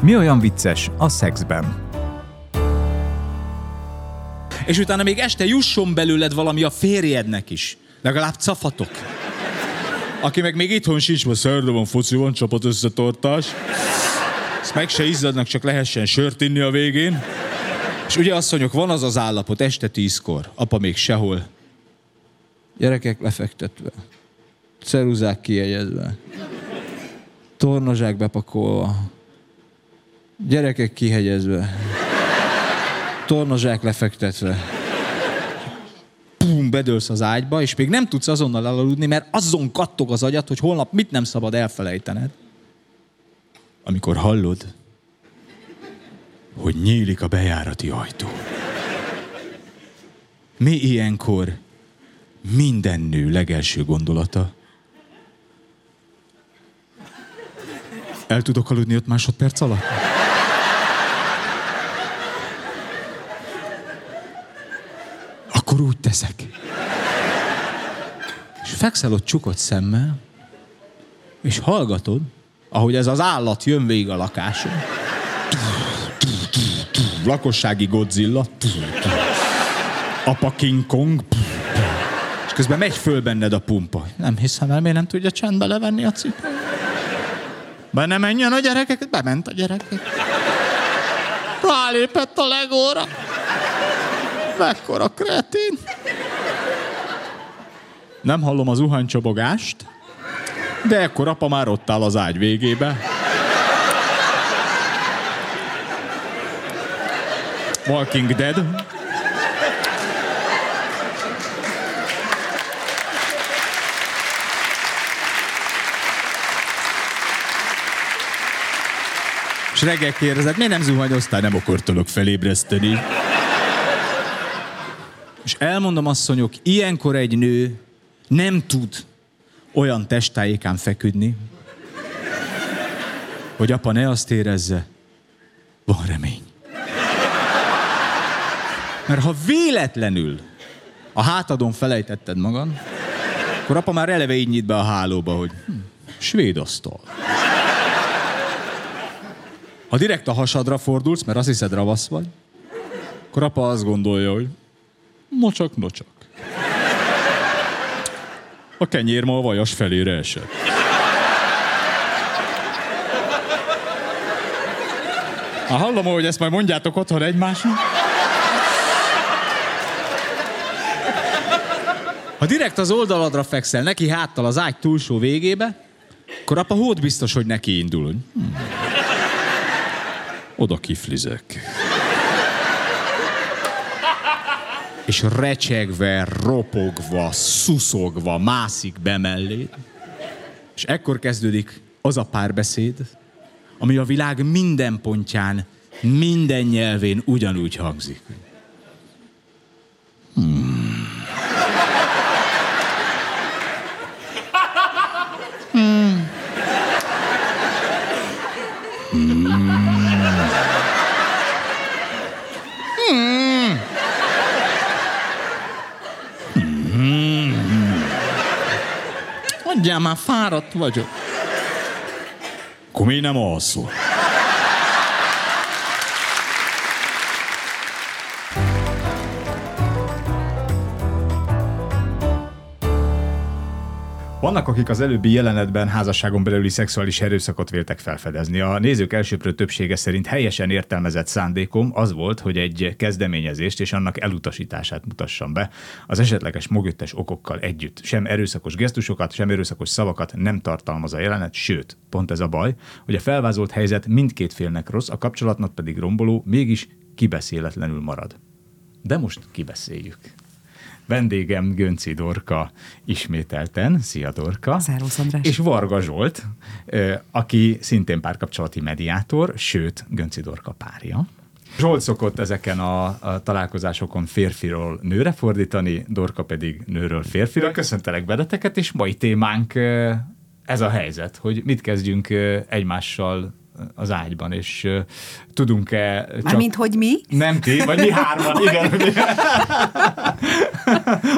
Mi olyan vicces a szexben? És utána még este jusson belőled valami a férjednek is. Legalább cafatok. Aki meg még itthon sincs, ma szerda van, foci van, csapat összetartás. Ezt meg se izzadnak, csak lehessen sört inni a végén. És ugye asszonyok, van az az állapot este tízkor, apa még sehol. Gyerekek lefektetve, ceruzák kijegyezve, tornazsák bepakolva, gyerekek kihegyezve, tornazsák lefektetve. Pum, bedőlsz az ágyba, és még nem tudsz azonnal elaludni, mert azon kattog az agyat, hogy holnap mit nem szabad elfelejtened. Amikor hallod, hogy nyílik a bejárati ajtó. Mi ilyenkor minden nő legelső gondolata? El tudok aludni 5 másodperc alatt? Akkor úgy teszek. És fekszel ott csukott szemmel, és hallgatod, ahogy ez az állat jön végig a lakáson. Lakossági Godzilla. Apa King Kong. És közben megy föl benned a pumpa. Nem hiszem el, miért nem tudja csendbe levenni a cipőt. Be ne menjen a gyerekek, bement a gyerekek. Rálépett a legóra. Mekkora kretén. Nem hallom az uhanycsobogást, de ekkor apa már ott áll az ágy végébe. Walking Dead. És reggel kérdezett, miért nem zuhanyoztál, nem akartalak felébreszteni. És elmondom asszonyok, ilyenkor egy nő nem tud olyan testtájékán feküdni, hogy apa ne azt érezze, van remény. Mert ha véletlenül a hátadon felejtetted magad, akkor apa már eleve így nyit be a hálóba, hogy hm, svéd asztal. Ha direkt a hasadra fordulsz, mert azt hiszed ravasz vagy, akkor apa azt gondolja, hogy nocsak, nocsak. A kenyér ma a vajas felére esett. Ha hallom, hogy ezt majd mondjátok otthon egymásnak. Ha direkt az oldaladra fekszel, neki háttal az ágy túlsó végébe, akkor apa hód biztos, hogy neki indul. Hm. Oda kiflizek. És recsegve, ropogva, szuszogva mászik be mellé. És ekkor kezdődik az a párbeszéd, ami a világ minden pontján, minden nyelvén ugyanúgy hangzik. Adjál már, fáradt vagyok. Akkor még nem alszol. Vannak, akik az előbbi jelenetben házasságon belüli szexuális erőszakot véltek felfedezni. A nézők elsőprő többsége szerint helyesen értelmezett szándékom az volt, hogy egy kezdeményezést és annak elutasítását mutassam be az esetleges mögöttes okokkal együtt. Sem erőszakos gesztusokat, sem erőszakos szavakat nem tartalmaz a jelenet, sőt, pont ez a baj, hogy a felvázolt helyzet mindkét félnek rossz, a kapcsolatnak pedig romboló, mégis kibeszéletlenül marad. De most kibeszéljük. Vendégem Gönci Dorka ismételten, szia Dorka. Szervusz András. És Varga Zsolt, aki szintén párkapcsolati mediátor, sőt Gönci Dorka párja. Zsolt szokott ezeken a, a találkozásokon férfiról nőre fordítani, Dorka pedig nőről férfira. Köszöntelek benneteket, és mai témánk ez a helyzet, hogy mit kezdjünk egymással az ágyban, és uh, tudunk-e... Csak... Mármint, hogy mi? Nem ti, vagy mi hárman, igen.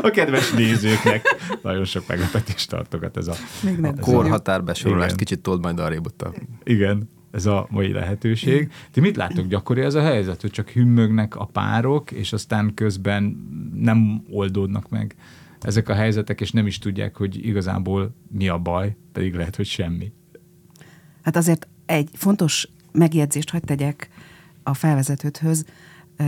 a kedves nézőknek nagyon sok meglepetést tartogat ez a... Még nem. A korhatár besorolást kicsit told majd arrébb ott a... Igen. ez a mai lehetőség. Ti mit láttok gyakori ez a helyzet, hogy csak hümmögnek a párok, és aztán közben nem oldódnak meg ezek a helyzetek, és nem is tudják, hogy igazából mi a baj, pedig lehet, hogy semmi. Hát azért egy fontos megjegyzést hagyd tegyek a felvezetőthöz,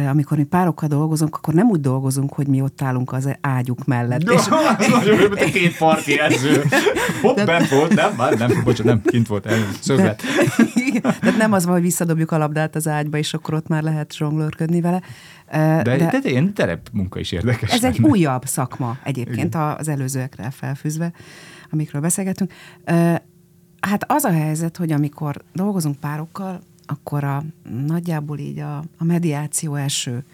amikor mi párokkal dolgozunk, akkor nem úgy dolgozunk, hogy mi ott állunk az ágyuk mellett. No, és, az nagyon jó, mint a két parti edző. Hopp, de, bent volt, nem, már nem, bocsánat, nem, kint volt, szöglet. Tehát nem az van, hogy visszadobjuk a labdát az ágyba, és akkor ott már lehet zsonglőrködni vele. De, de, de, de ilyen terep munka is érdekes. Ez lenne. egy újabb szakma egyébként Igen. az előzőekre felfűzve, amikről beszélgetünk. Hát az a helyzet, hogy amikor dolgozunk párokkal, akkor a, nagyjából így a, a mediáció első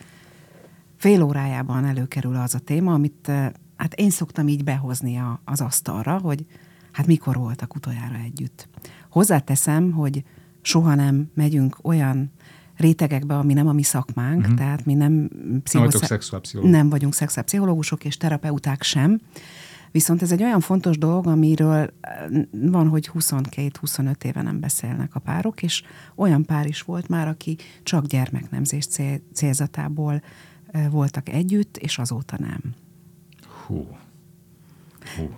fél órájában előkerül az a téma, amit hát én szoktam így behozni a, az asztalra, hogy hát mikor voltak utoljára együtt. Hozzáteszem, hogy soha nem megyünk olyan rétegekbe, ami nem a mi szakmánk, uh-huh. tehát mi nem, pszichosz... nem vagyunk szexuálpszichológusok és terapeuták sem, Viszont ez egy olyan fontos dolog, amiről eh, van, hogy 22-25 éve nem beszélnek a párok, és olyan pár is volt már, aki csak gyermeknemzés cél, célzatából eh, voltak együtt, és azóta nem. Hú. Hú.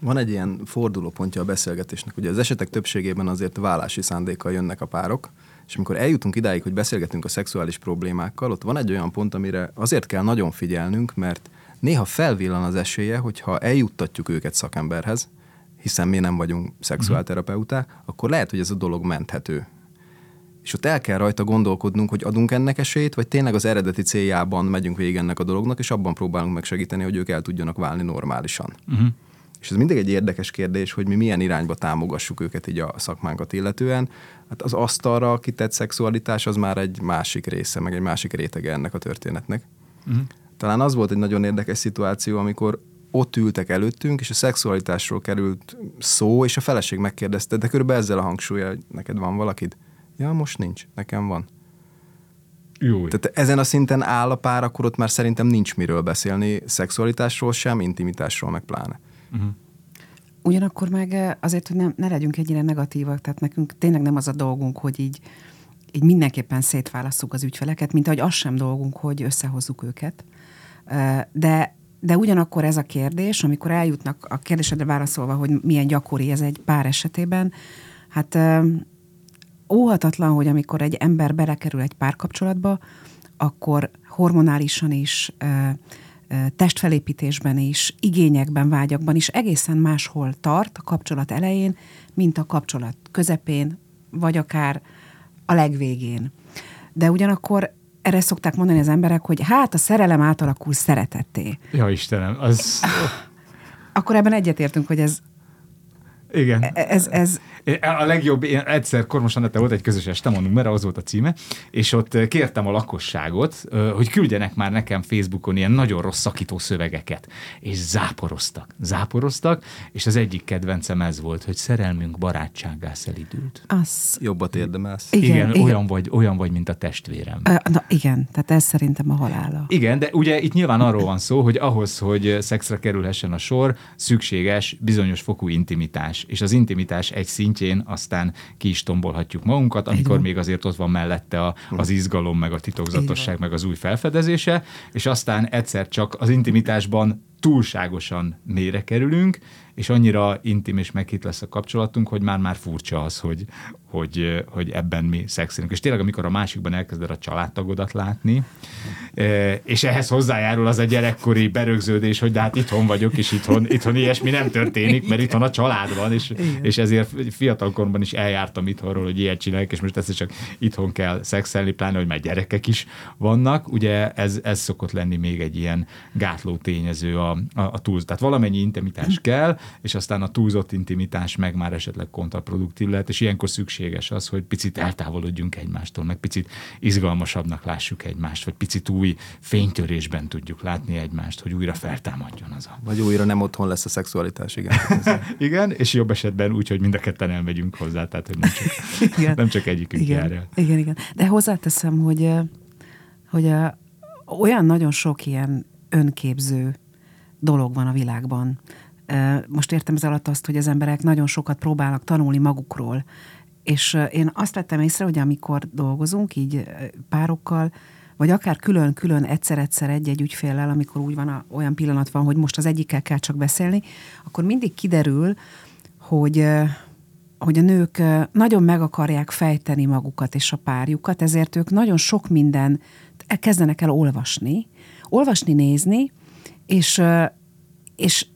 Van egy ilyen fordulópontja a beszélgetésnek. Ugye az esetek többségében azért vállási szándékkal jönnek a párok, és amikor eljutunk idáig, hogy beszélgetünk a szexuális problémákkal, ott van egy olyan pont, amire azért kell nagyon figyelnünk, mert néha felvillan az esélye, hogyha eljuttatjuk őket szakemberhez, hiszen mi nem vagyunk szexuálterapeuták, akkor lehet, hogy ez a dolog menthető. És ott el kell rajta gondolkodnunk, hogy adunk ennek esélyt, vagy tényleg az eredeti céljában megyünk végig ennek a dolognak, és abban próbálunk meg segíteni, hogy ők el tudjanak válni normálisan. Uh-huh. És ez mindig egy érdekes kérdés, hogy mi milyen irányba támogassuk őket így a szakmánkat illetően. Hát az asztalra kitett szexualitás az már egy másik része, meg egy másik rétege ennek a történetnek. Uh-huh. Talán az volt egy nagyon érdekes szituáció, amikor ott ültek előttünk, és a szexualitásról került szó, és a feleség megkérdezte, de körülbelül ezzel a hangsúlya, hogy neked van valakid? Ja, most nincs, nekem van. Jó. Tehát ezen a szinten áll a pár, akkor ott már szerintem nincs miről beszélni szexualitásról sem, intimitásról meg pláne. Uh-huh. Ugyanakkor meg eh, azért, hogy nem, ne legyünk ennyire negatívak, tehát nekünk tényleg nem az a dolgunk, hogy így, így mindenképpen szétválasszuk az ügyfeleket, mint ahogy az sem dolgunk, hogy összehozzuk őket. De, de ugyanakkor ez a kérdés, amikor eljutnak a kérdésedre válaszolva, hogy milyen gyakori ez egy pár esetében, hát óhatatlan, hogy amikor egy ember belekerül egy párkapcsolatba, akkor hormonálisan is, testfelépítésben is, igényekben, vágyakban is egészen máshol tart a kapcsolat elején, mint a kapcsolat közepén, vagy akár a legvégén. De ugyanakkor erre szokták mondani az emberek, hogy hát a szerelem átalakul szeretetté. Ja Istenem, az... Akkor ebben egyetértünk, hogy ez igen. Ez, ez... A legjobb, én egyszer Kormos Anette volt egy közös este, mondunk, mert az volt a címe, és ott kértem a lakosságot, hogy küldjenek már nekem Facebookon ilyen nagyon rossz szakító szövegeket, és záporoztak, záporoztak, és az egyik kedvencem ez volt, hogy szerelmünk barátságá szelidült. Az... Jobbat érdemelsz. Igen, igen, igen. Olyan, vagy, olyan vagy, mint a testvérem. Na igen, tehát ez szerintem a halála. Igen, de ugye itt nyilván arról van szó, hogy ahhoz, hogy szexre kerülhessen a sor, szükséges bizonyos fokú intimitás és az intimitás egy szintjén aztán ki is tombolhatjuk magunkat, amikor még azért ott van mellette a, az izgalom, meg a titokzatosság, meg az új felfedezése, és aztán egyszer csak az intimitásban túlságosan mélyre kerülünk, és annyira intim és meghitt lesz a kapcsolatunk, hogy már-már furcsa az, hogy, hogy, hogy ebben mi szexelünk. És tényleg, amikor a másikban elkezded a családtagodat látni, e, és ehhez hozzájárul az a gyerekkori berögződés, hogy de hát itthon vagyok, és itthon, itthon ilyesmi nem történik, mert itthon a család van, és, és ezért fiatalkoromban is eljártam itthonról, hogy ilyet csinálják, és most ezt csak itthon kell szexelni, pláne, hogy már gyerekek is vannak. Ugye ez, ez szokott lenni még egy ilyen gátló tényező a, a, a túlz. Tehát valamennyi intimitás kell, és aztán a túlzott intimitás meg már esetleg kontraproduktív lehet, és ilyenkor szükséges az, hogy picit eltávolodjunk egymástól, meg picit izgalmasabbnak lássuk egymást, vagy picit új fénytörésben tudjuk látni egymást, hogy újra feltámadjon az a... Vagy újra nem otthon lesz a szexualitás, igen. igen, és jobb esetben úgy, hogy mind a ketten elmegyünk hozzá, tehát hogy nem csak, igen. nem csak egyikünk igen. jár el. Igen, igen. De hozzáteszem, hogy, hogy olyan nagyon sok ilyen önképző dolog van a világban. Most értem ez alatt azt, hogy az emberek nagyon sokat próbálnak tanulni magukról, És én azt vettem észre, hogy amikor dolgozunk így párokkal, vagy akár külön-külön egyszer-egyszer egy-egy ügyféllel, amikor úgy van, a, olyan pillanat van, hogy most az egyikkel kell csak beszélni, akkor mindig kiderül, hogy hogy a nők nagyon meg akarják fejteni magukat és a párjukat, ezért ők nagyon sok minden kezdenek el olvasni, olvasni, nézni, és, és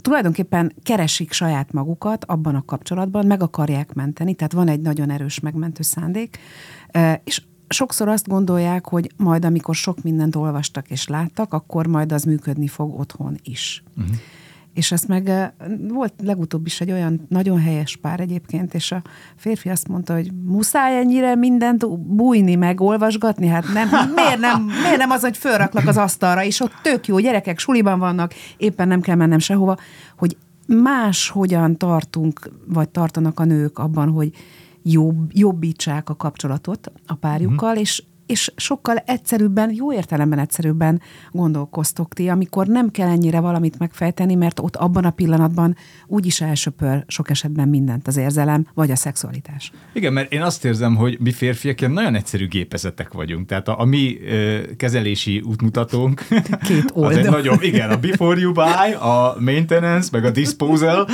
tulajdonképpen keresik saját magukat abban a kapcsolatban, meg akarják menteni, tehát van egy nagyon erős megmentő szándék, és sokszor azt gondolják, hogy majd amikor sok mindent olvastak és láttak, akkor majd az működni fog otthon is. Uh-huh. És ezt meg volt legutóbb is egy olyan nagyon helyes pár egyébként, és a férfi azt mondta, hogy muszáj ennyire mindent bújni, meg olvasgatni, hát nem, miért nem, miért nem az, hogy fölraklak az asztalra, és ott tök jó, gyerekek suliban vannak, éppen nem kell mennem sehova, hogy más hogyan tartunk, vagy tartanak a nők abban, hogy jobb, jobbítsák a kapcsolatot a párjukkal, mm-hmm. és és sokkal egyszerűbben, jó értelemben egyszerűbben gondolkoztok ti, amikor nem kell ennyire valamit megfejteni, mert ott abban a pillanatban úgyis elsöpör sok esetben mindent az érzelem, vagy a szexualitás. Igen, mert én azt érzem, hogy mi férfiak ilyen nagyon egyszerű gépezetek vagyunk. Tehát a, a mi ö, kezelési útmutatónk Két oldal. az egy nagyobb, igen, a before you buy, a maintenance, meg a disposal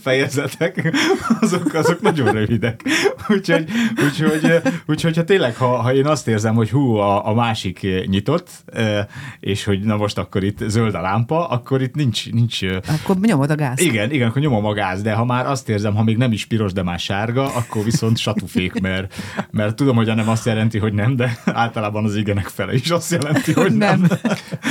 fejezetek, azok, azok nagyon rövidek. Úgyhogy, úgyhogy, úgyhogy ha tényleg, ha, ha én azt érzem, érzem, hogy hú, a, a másik nyitott, és hogy na most akkor itt zöld a lámpa, akkor itt nincs... nincs akkor nyomod a gáz. Igen, igen, akkor nyomom a gáz, de ha már azt érzem, ha még nem is piros, de már sárga, akkor viszont satufék, mert, mert tudom, hogy a nem azt jelenti, hogy nem, de általában az igenek fele is azt jelenti, hogy nem. nem.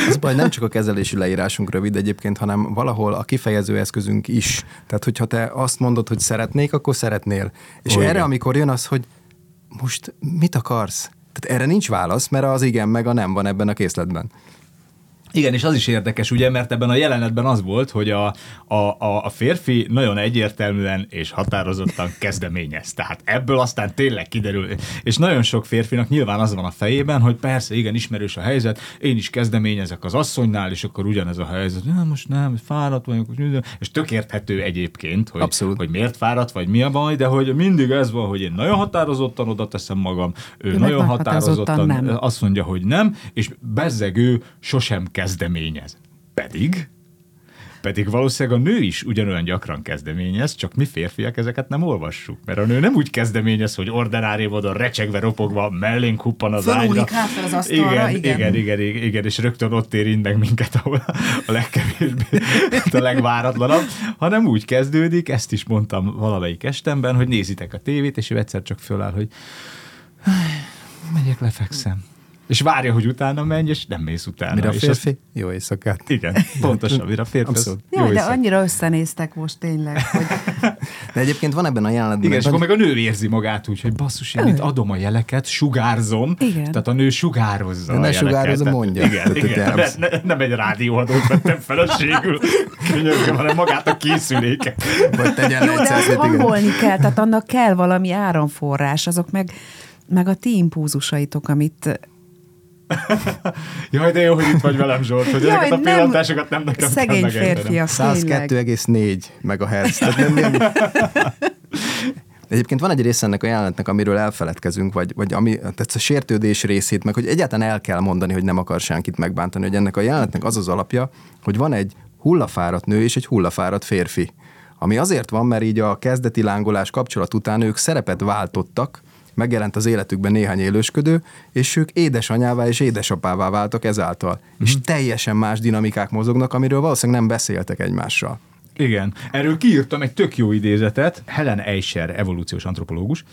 Ez baj, nem csak a kezelési leírásunk rövid egyébként, hanem valahol a kifejező eszközünk is. Tehát, hogyha te azt mondod, hogy szeretnék, akkor szeretnél. És oh, erre, igen. amikor jön az, hogy most mit akarsz? Tehát erre nincs válasz, mert az igen meg a nem van ebben a készletben. Igen, és az is érdekes, ugye, mert ebben a jelenetben az volt, hogy a, a, a, a férfi nagyon egyértelműen és határozottan kezdeményez. Tehát ebből aztán tényleg kiderül. És nagyon sok férfinak nyilván az van a fejében, hogy persze, igen, ismerős a helyzet, én is kezdeményezek az asszonynál, és akkor ugyanez a helyzet. Nem, most nem, fáradt vagyok. És tök érthető egyébként, hogy, Abszolút. hogy miért fáradt, vagy mi a baj, de hogy mindig ez van, hogy én nagyon határozottan oda teszem magam, ő ő nagyon határozottan, határozottan nem. azt mondja, hogy nem, és bezzegő sosem kezd kezdeményez. Pedig pedig valószínűleg a nő is ugyanolyan gyakran kezdeményez, csak mi férfiak ezeket nem olvassuk. Mert a nő nem úgy kezdeményez, hogy ordinári módon recsegve, ropogva, mellénk huppan az ágyra. az asztalra, igen, igen. Igen, igen, igen, és rögtön ott érint meg minket, ahol a legkevésbé, a legváratlanabb, hanem úgy kezdődik, ezt is mondtam valamelyik estemben, hogy nézitek a tévét, és ő egyszer csak föláll, hogy megyek, lefekszem és várja, hogy utána menj, és nem mész utána. Mire a férfi? És Jó éjszakát. Igen, pontosan, mire a férfi. Abszolút. Jó, jó de annyira összenéztek most tényleg, hogy... De egyébként van ebben a jelenetben... Igen, és akkor meg a nő érzi magát úgy, hogy basszus, én itt adom a jeleket, sugárzom. Igen. Tehát a nő sugározza de ne a sugározza, mondja. Igen, igen. Ne, ne, nem egy rádióadót vettem feleségül, könyörgöm, hanem magát a készüléket. Vagy tegyen Jó, de azt hangolni kell, tehát annak kell valami áramforrás, azok meg meg a ti impulzusaitok, amit Jaj, de jó, hogy itt vagy velem, Zsolt, hogy Jaj, ezeket a pillantásokat nem nekem Szegény férfiak, 102,4 megahertz. Tehát nem, nem. Egyébként van egy része ennek a jelenetnek, amiről elfeledkezünk, vagy, vagy ami, tehát a sértődés részét, meg hogy egyáltalán el kell mondani, hogy nem akar senkit megbántani, hogy ennek a jelenetnek az az alapja, hogy van egy hullafáradt nő és egy hullafáradt férfi. Ami azért van, mert így a kezdeti lángolás kapcsolat után ők szerepet váltottak, megjelent az életükben néhány élősködő, és ők édesanyává és édesapává váltak ezáltal. Mm-hmm. És teljesen más dinamikák mozognak, amiről valószínűleg nem beszéltek egymással. Igen. Erről kiírtam egy tök jó idézetet, Helen Eicher, evolúciós antropológus.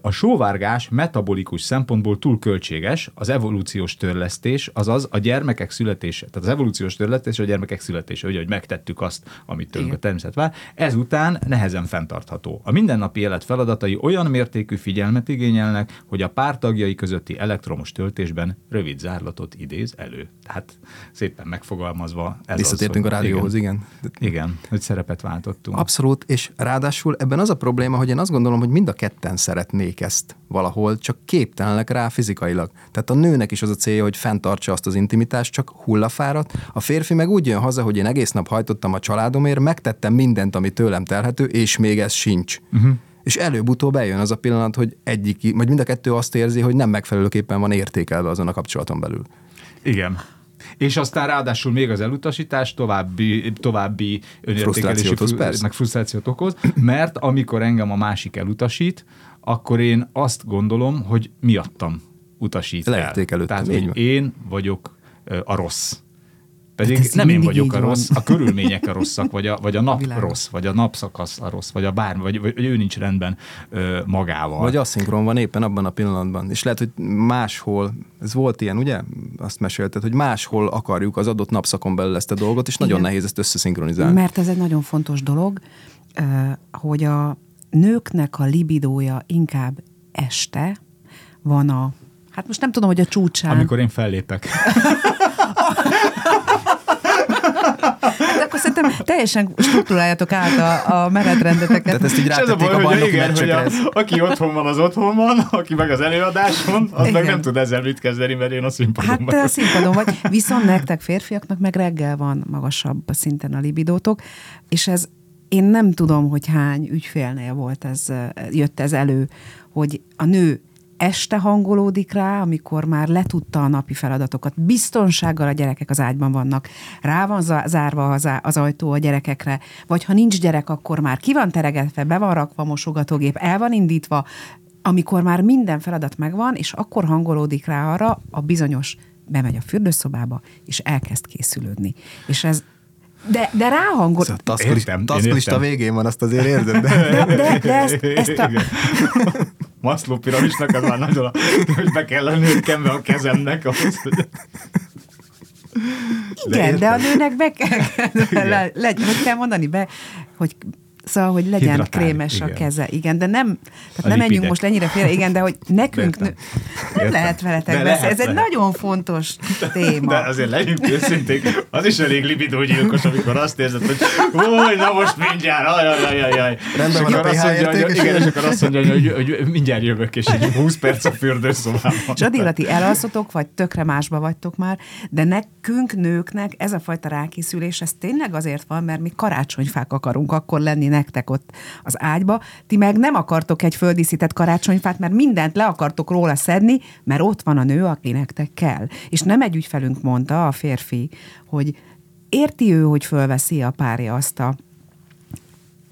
A sóvárgás metabolikus szempontból túl költséges, az evolúciós törlesztés, azaz a gyermekek születése, tehát az evolúciós törlesztés a gyermekek születése, ugye, hogy megtettük azt, amit tőlünk a természet vár, ezután nehezen fenntartható. A mindennapi élet feladatai olyan mértékű figyelmet igényelnek, hogy a pártagjai közötti elektromos töltésben rövid zárlatot idéz elő. Tehát szépen megfogalmazva ez Visszatértünk a rádióhoz, igen. Igen. igen hogy szerepet váltottunk. Abszolút, és ráadásul ebben az a probléma, hogy én azt gondolom, hogy mind a ketten szeretnék ezt valahol, csak képtelenek rá fizikailag. Tehát a nőnek is az a célja, hogy fenntartsa azt az intimitást, csak hullafáradt. A férfi meg úgy jön haza, hogy én egész nap hajtottam a családomért, megtettem mindent, ami tőlem telhető, és még ez sincs. Uh-huh. És előbb-utóbb eljön az a pillanat, hogy egyik, vagy mind a kettő azt érzi, hogy nem megfelelőképpen van értékelve azon a kapcsolaton belül. Igen. És aztán ráadásul még az elutasítás további, további önértékelési frusztrációt, frusztrációt okoz, mert amikor engem a másik elutasít, akkor én azt gondolom, hogy miattam utasít el. Tehát, hogy én vagyok a rossz. Pedig hát nem én vagyok a rossz, van. a körülmények a rosszak, vagy a, vagy a nap Világos. rossz, vagy a napszakasz a rossz, vagy a bármi, vagy, vagy, vagy ő nincs rendben ö, magával. Vagy asszinkron van éppen abban a pillanatban. És lehet, hogy máshol, ez volt ilyen, ugye? Azt mesélted, hogy máshol akarjuk az adott napszakon belül ezt a dolgot, és Igen. nagyon nehéz ezt összeszinkronizálni. Mert ez egy nagyon fontos dolog, hogy a nőknek a libidója inkább este van a Hát most nem tudom, hogy a csúcsán. Amikor én fellépek. Akkor szerintem teljesen struktúráljátok át a, a menetrendeteket. Tehát ezt így rátették a, baj, hogy igen, hogy a, aki otthon van, az otthon van, aki meg az előadáson, az igen. meg nem tud ezzel mit kezdeni, mert én a színpadon Hát te a színpadon vagy. Viszont nektek férfiaknak meg reggel van magasabb szinten a libidótok, és ez én nem tudom, hogy hány ügyfélnél volt ez, jött ez elő, hogy a nő este hangolódik rá, amikor már letudta a napi feladatokat. Biztonsággal a gyerekek az ágyban vannak. Rá van zárva az, az ajtó a gyerekekre. Vagy ha nincs gyerek, akkor már ki van teregetve, be van rakva mosogatógép, el van indítva, amikor már minden feladat megvan, és akkor hangolódik rá arra a bizonyos bemegy a fürdőszobába, és elkezd készülődni. És ez de, de ráhangol... Szóval taszkolista végén van, azt azért érzed. De, de, de, de ezt, ezt a... Maszló piramisnak az már nagyon, hogy be kell lenni nőkembe a kezemnek. Ahhoz, hogy... Igen, de, de a nőnek be kell, le, le, le, hogy kell mondani be, hogy Szóval, hogy legyen Hidratál, krémes igen. a keze. Igen, de nem, tehát nem menjünk most ennyire félre, igen, de hogy nekünk nő, nem lehet veletek beszélni. Ez egy nagyon fontos téma. De azért legyünk őszinték, az is elég libidógyilkos, amikor azt érzed, hogy hogy na most mindjárt, ajajajajaj. Rendben van a pH hogy, Igen, és akkor azt mondja, hogy, hogy, mindjárt jövök, és egy 20 perc a fürdőszobában. Addigra ti elalszotok, vagy tökre másba vagytok már, de nekünk, nőknek ez a fajta rákészülés, ez tényleg azért van, mert mi karácsonyfák akarunk akkor lenni nektek ott az ágyba, ti meg nem akartok egy földíszített karácsonyfát, mert mindent le akartok róla szedni, mert ott van a nő, aki nektek kell. És nem egy ügyfelünk mondta, a férfi, hogy érti ő, hogy fölveszi a párja azt a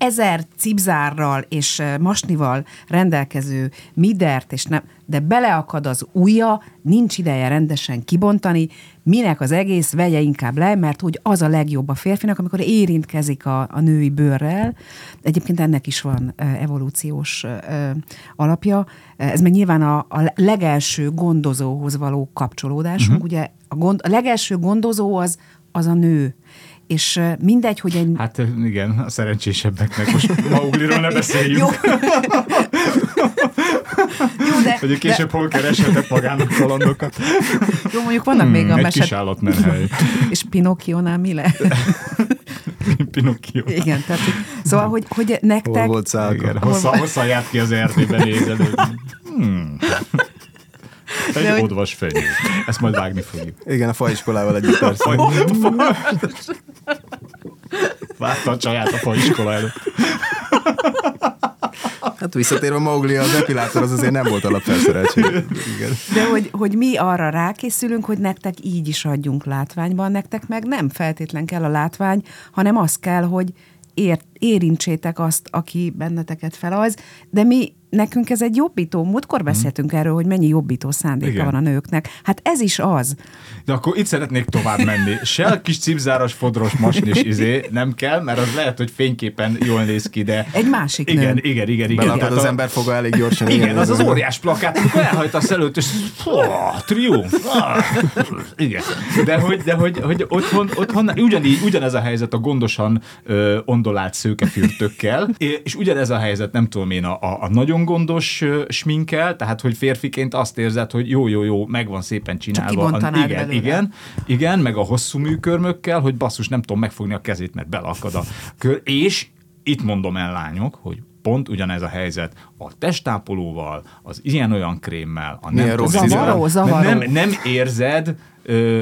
ezer cipzárral és masnival rendelkező midert, és nem, de beleakad az ujja, nincs ideje rendesen kibontani, minek az egész, vegye inkább le, mert úgy az a legjobb a férfinak, amikor érintkezik a, a női bőrrel. Egyébként ennek is van evolúciós alapja. Ez meg nyilván a, a legelső gondozóhoz való kapcsolódásunk. Uh-huh. Ugye a, gond, a legelső gondozó az, az a nő és mindegy, hogy egy... Hát igen, a szerencsésebbeknek most Maugliról ne beszéljünk. Jó. Jó. Hogy később de... hol kereshetek magának kalandokat. Jó, mondjuk vannak hmm, még a egy meset... kis állatmenhely. És Pinocchio-nál mi le? Pinocchio. Igen, tehát, szóval, hogy, hogy nektek... Hol volt szálka? Hosszan, hosszan járt ki az erdőben nézelődni. Hmm. Egy hogy... odvas fenyő. Ezt majd vágni fogjuk. Igen, a faiskolával együtt persze. Várta a csaját a faiskola előtt. Hát visszatérve Mowgli, az epilátor az azért nem volt alapfelszereltség. Igen. De hogy, hogy mi arra rákészülünk, hogy nektek így is adjunk látványban, nektek meg nem feltétlen kell a látvány, hanem az kell, hogy ér, érintsétek azt, aki benneteket felajz, de mi nekünk ez egy jobbító. Múltkor mhm. beszéltünk hmm. erről, hogy mennyi jobbító szándéka Igen. van a nőknek. Hát ez is az. De akkor itt szeretnék tovább menni. Se a kis cipzáros, fodros masnis izé nem kell, mert az lehet, hogy fényképpen jól néz ki, de... Egy másik igen, nő. Igen, igen, igen. Belátod, az ember foga elég gyorsan. Igen, igen az az óriás plakát, amikor elhajtasz előtt, és oh, triumf. Ah, igen. De hogy, de hogy, hogy otthon, otthon ugyanígy, ugyanez a helyzet a gondosan ö, ondolált szőkefürtökkel, és ugyanez a helyzet, nem tudom én, a, a, a nagyon gondos sminkel, tehát hogy férfiként azt érzed, hogy jó, jó, jó, meg van szépen csinálva. Csak igen, belőle. igen, igen, meg a hosszú műkörmökkel, hogy basszus, nem tudom megfogni a kezét, mert belakad a kör, és itt mondom el lányok, hogy pont ugyanez a helyzet a testápolóval, az ilyen-olyan krémmel, a Milyen nem Zavaró, zavaró. Nem, nem érzed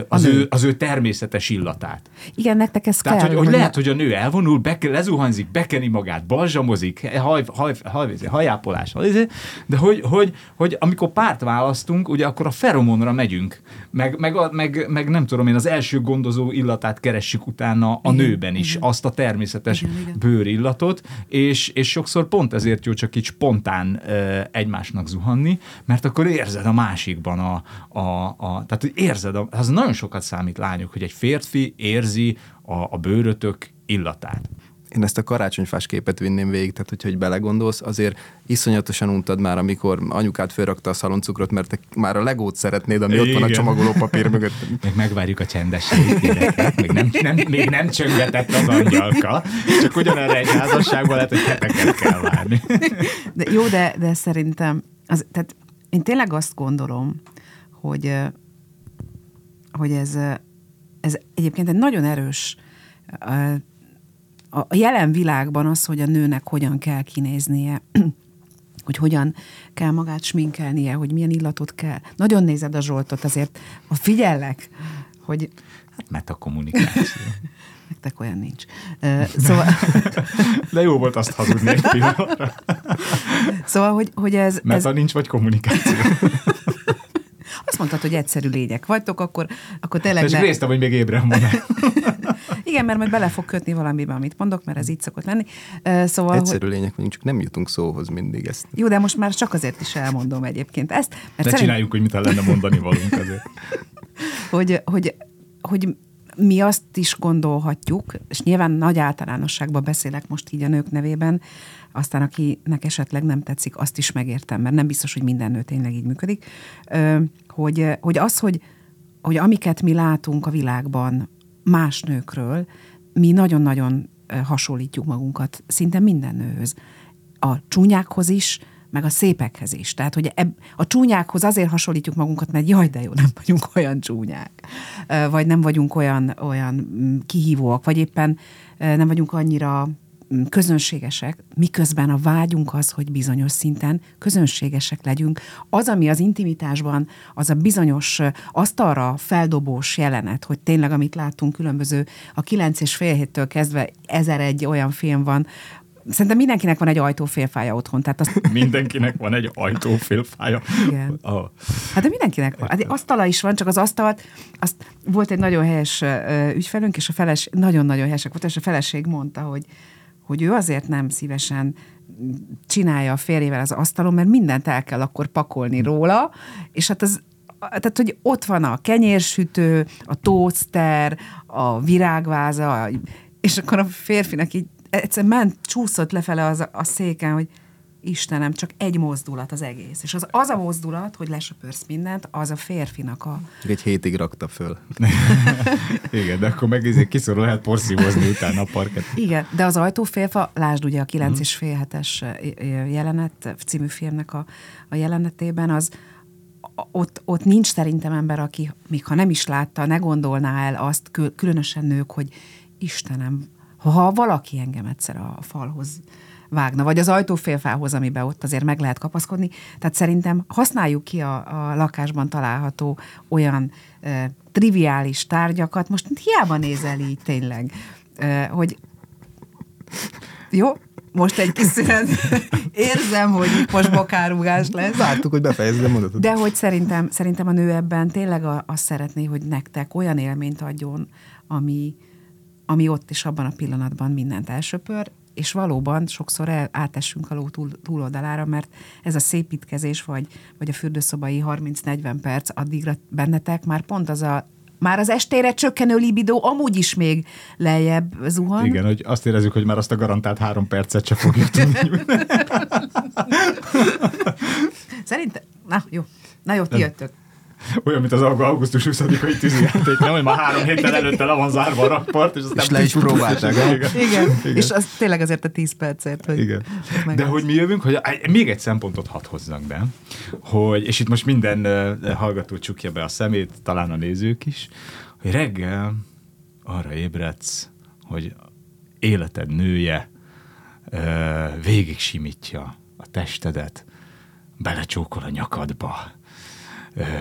az, ő, az ő természetes illatát. Igen, nektek ez Tehát, kell. hogy, hogy lehet, hogy a nő elvonul, beke, lezuhanzik, bekeni magát, balzsamozik, haj, haj, haj, hajápolás, izé, de hogy, hogy, hogy amikor párt választunk, ugye akkor a feromonra megyünk, meg, meg, meg, meg nem tudom én, az első gondozó illatát keressük utána a Igen, nőben is, igen. azt a természetes Igen, igen. bőrillatot, és, és sokszor pont ezért jó csak így spontán egymásnak zuhanni, mert akkor érzed a másikban a, a, a tehát érzed, a, az nagyon sokat számít lányok, hogy egy férfi érzi a, a bőrötök illatát. Én ezt a karácsonyfás képet vinném végig, tehát hogyha hogy belegondolsz, azért iszonyatosan untad már, amikor anyukát felrakta a szaloncukrot, mert te már a legót szeretnéd, ami ott van a Igen. csomagolópapír mögött. Még megvárjuk a csendességét, gyerekek. Még nem, nem, még nem csöngetett az angyalka. Csak ugyanerre egy házasságban lehet, hogy heteket kell várni. De jó, de, de szerintem, az, tehát én tényleg azt gondolom, hogy, hogy ez, ez egyébként egy nagyon erős a jelen világban az, hogy a nőnek hogyan kell kinéznie, hogy hogyan kell magát sminkelnie, hogy milyen illatot kell. Nagyon nézed a Zsoltot, azért ha figyellek, hogy Hát metakommunikáció. nektek olyan nincs. Szóval, De jó volt azt hazudni egy pillanatra. szóval hogy, hogy ez, ez, Meta nincs, vagy kommunikáció. Azt mondtad, hogy egyszerű lények vagytok, akkor, akkor tényleg És ne, néztem, hogy még ébren van Igen, mert majd bele fog kötni valamiben, amit mondok, mert ez így szokott lenni. Szóval, hogy, Egyszerű lények vagyunk, csak nem jutunk szóhoz mindig ezt. jó, de most már csak azért is elmondom egyébként ezt, mert Ne szerint, csináljuk, hogy mit lenne mondani valunk azért. hogy, hogy, hogy mi azt is gondolhatjuk, és nyilván nagy általánosságban beszélek most így a nők nevében, aztán akinek esetleg nem tetszik, azt is megértem, mert nem biztos, hogy minden nő tényleg így működik, hogy, hogy az, hogy, hogy amiket mi látunk a világban más nőkről, mi nagyon-nagyon hasonlítjuk magunkat szinte minden nőhöz. A csúnyákhoz is, meg a szépekhez is. Tehát, hogy eb, a csúnyákhoz azért hasonlítjuk magunkat, mert jaj, de jó, nem vagyunk olyan csúnyák. Vagy nem vagyunk olyan, olyan mm, kihívóak, vagy éppen nem vagyunk annyira mm, közönségesek, miközben a vágyunk az, hogy bizonyos szinten közönségesek legyünk. Az, ami az intimitásban, az a bizonyos asztalra feldobós jelenet, hogy tényleg, amit láttunk különböző, a kilenc és fél héttől kezdve ezer egy olyan film van, Szerintem mindenkinek van egy ajtófélfája otthon, tehát azt Mindenkinek van egy ajtófélfája. Igen. Oh. Hát de mindenkinek van. Hát asztala is van, csak az asztalt, azt volt egy nagyon helyes ügyfelünk, és a feles, nagyon-nagyon helyesek volt, és a feleség mondta, hogy, hogy ő azért nem szívesen csinálja a férjével az asztalon, mert mindent el kell akkor pakolni róla, és hát az tehát, hogy ott van a kenyérsütő, a toaster, a virágváza, és akkor a férfinak így egyszer ment, csúszott lefele az, a széken, hogy Istenem, csak egy mozdulat az egész. És az, az a mozdulat, hogy lesöpörsz mindent, az a férfinak a... Csak egy hétig rakta föl. Igen, de akkor meg kiszorul lehet porszívozni utána a parket. Igen, de az ajtófélfa, lásd ugye a 9 és fél hetes jelenet, című filmnek a, a jelenetében, az ott, ott nincs szerintem ember, aki még ha nem is látta, ne gondolná el azt, kül- különösen nők, hogy Istenem, ha valaki engem egyszer a falhoz vágna, vagy az ajtófélfához, amiben ott azért meg lehet kapaszkodni. Tehát szerintem használjuk ki a, a lakásban található olyan e, triviális tárgyakat, most hiába nézel így tényleg, e, hogy jó, most egy kis szünet. Érzem, hogy most bokárugás lesz. Vártuk, hogy befejezed a mondatot. De hogy szerintem, szerintem a nő ebben tényleg azt szeretné, hogy nektek olyan élményt adjon, ami, ami ott is abban a pillanatban mindent elsöpör, és valóban sokszor el, átessünk a ló túl, túloldalára, mert ez a szépítkezés, vagy, vagy a fürdőszobai 30-40 perc addigra bennetek már pont az a már az estére csökkenő libidó amúgy is még lejjebb zuhan. Igen, hogy azt érezzük, hogy már azt a garantált három percet se fogjuk tudni. Szerintem, na jó, na jó, ti jöttök. Olyan, mint az augusztus 20-ai tűzijáték, nem, hogy már három héttel előtte le van zárva a rakpart, és, aztán És le is próbálták? Igen. Igen, Igen. és az tényleg azért a 10 percért, hogy Igen. meg De hogy mi jövünk, hogy még egy szempontot hadd hozzak be, hogy, és itt most minden hallgató csukja be a szemét, talán a nézők is, hogy reggel arra ébredsz, hogy életed nője végig simítja a testedet, belecsókol a nyakadba,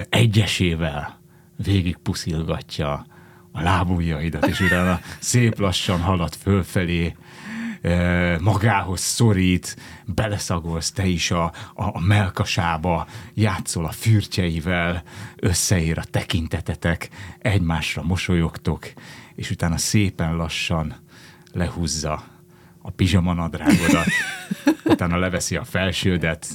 egyesével végig puszilgatja a lábujjaidat, és utána szép lassan halad fölfelé, magához szorít, beleszagolsz te is a, a, a melkasába, játszol a fürtjeivel, összeér a tekintetetek, egymásra mosolyogtok, és utána szépen lassan lehúzza a pizsamanadrágodat, utána leveszi a felsődet,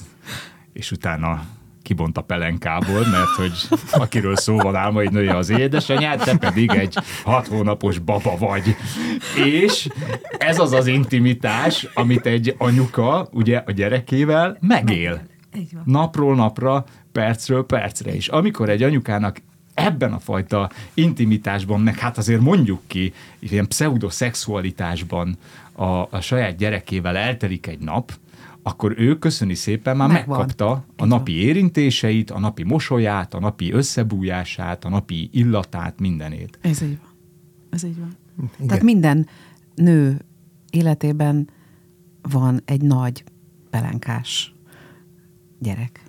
és utána kibont a pelenkából, mert hogy akiről szó van álmaid nője az édesanyád, te pedig egy hat hónapos baba vagy. És ez az az intimitás, amit egy anyuka ugye a gyerekével megél. Napról napra, percről percre is. Amikor egy anyukának ebben a fajta intimitásban, meg hát azért mondjuk ki, ilyen pseudoszexualitásban a, a saját gyerekével eltelik egy nap, akkor ő köszöni szépen már Megvan. megkapta a napi érintéseit, a napi mosolyát, a napi összebújását, a napi illatát, mindenét. Ez így van. Ez így van. Igen. Tehát minden nő életében van egy nagy pelenkás gyerek.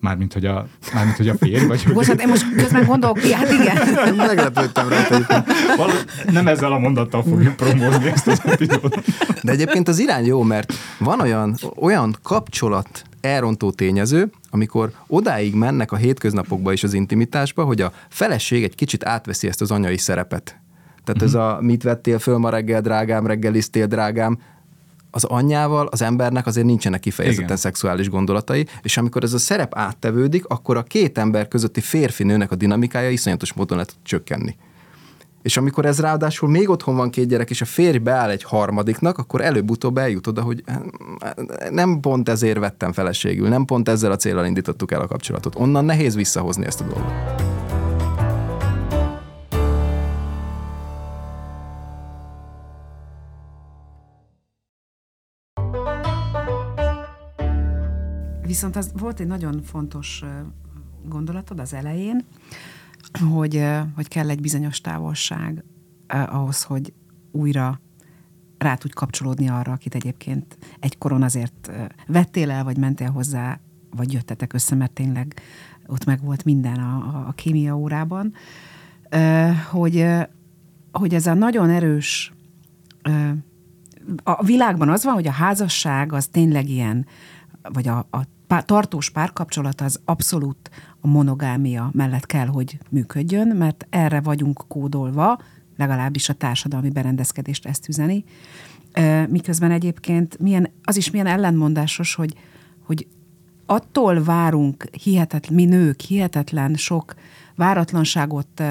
Mármint, hogy a, mármint, hogy a férj, vagy hogy... Bocsánat, én most közben gondolok, hát igen. Meglepődtem rá. Nem ezzel a mondattal fogjuk promózni ezt az epizódot. De egyébként az irány jó, mert van olyan, olyan kapcsolat elrontó tényező, amikor odáig mennek a hétköznapokba és az intimitásba, hogy a feleség egy kicsit átveszi ezt az anyai szerepet. Tehát uh-huh. ez a mit vettél föl ma reggel, drágám, reggeliztél, drágám, az anyjával az embernek azért nincsenek kifejezetten Igen. szexuális gondolatai, és amikor ez a szerep áttevődik, akkor a két ember közötti férfi-nőnek a dinamikája iszonyatos módon le tud csökkenni. És amikor ez ráadásul még otthon van két gyerek, és a férj beáll egy harmadiknak, akkor előbb-utóbb eljut oda, hogy eh, nem pont ezért vettem feleségül, nem pont ezzel a célral indítottuk el a kapcsolatot. Onnan nehéz visszahozni ezt a dolgot. Viszont az volt egy nagyon fontos gondolatod az elején, hogy, hogy kell egy bizonyos távolság ahhoz, hogy újra rá tudj kapcsolódni arra, akit egyébként egykoron azért vettél el, vagy mentél hozzá, vagy jöttetek össze, mert tényleg ott meg volt minden a, a, a kémia órában, hogy, hogy ez a nagyon erős a világban az van, hogy a házasság az tényleg ilyen, vagy a, a pár, tartós párkapcsolat az abszolút a monogámia mellett kell, hogy működjön, mert erre vagyunk kódolva, legalábbis a társadalmi berendezkedést ezt üzeni. Miközben egyébként milyen, az is milyen ellenmondásos, hogy, hogy attól várunk hihetetlen, mi nők hihetetlen sok váratlanságot,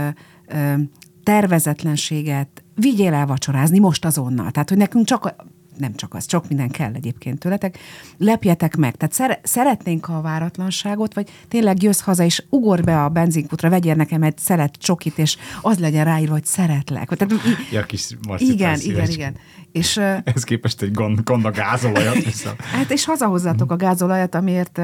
tervezetlenséget, vigyél el vacsorázni most azonnal. Tehát, hogy nekünk csak nem csak az, csak minden kell egyébként tőletek, lepjetek meg. Tehát szere- szeretnénk a váratlanságot, vagy tényleg jössz haza, és ugor be a benzinkutra, vegyél nekem egy szeret csokit, és az legyen ráírva, hogy szeretlek. Tehát, ja, kis igen, igen, igen. És, Ez képest egy gond, gond a gázolajat vissza. Hát és hazahozzátok a gázolajat, amiért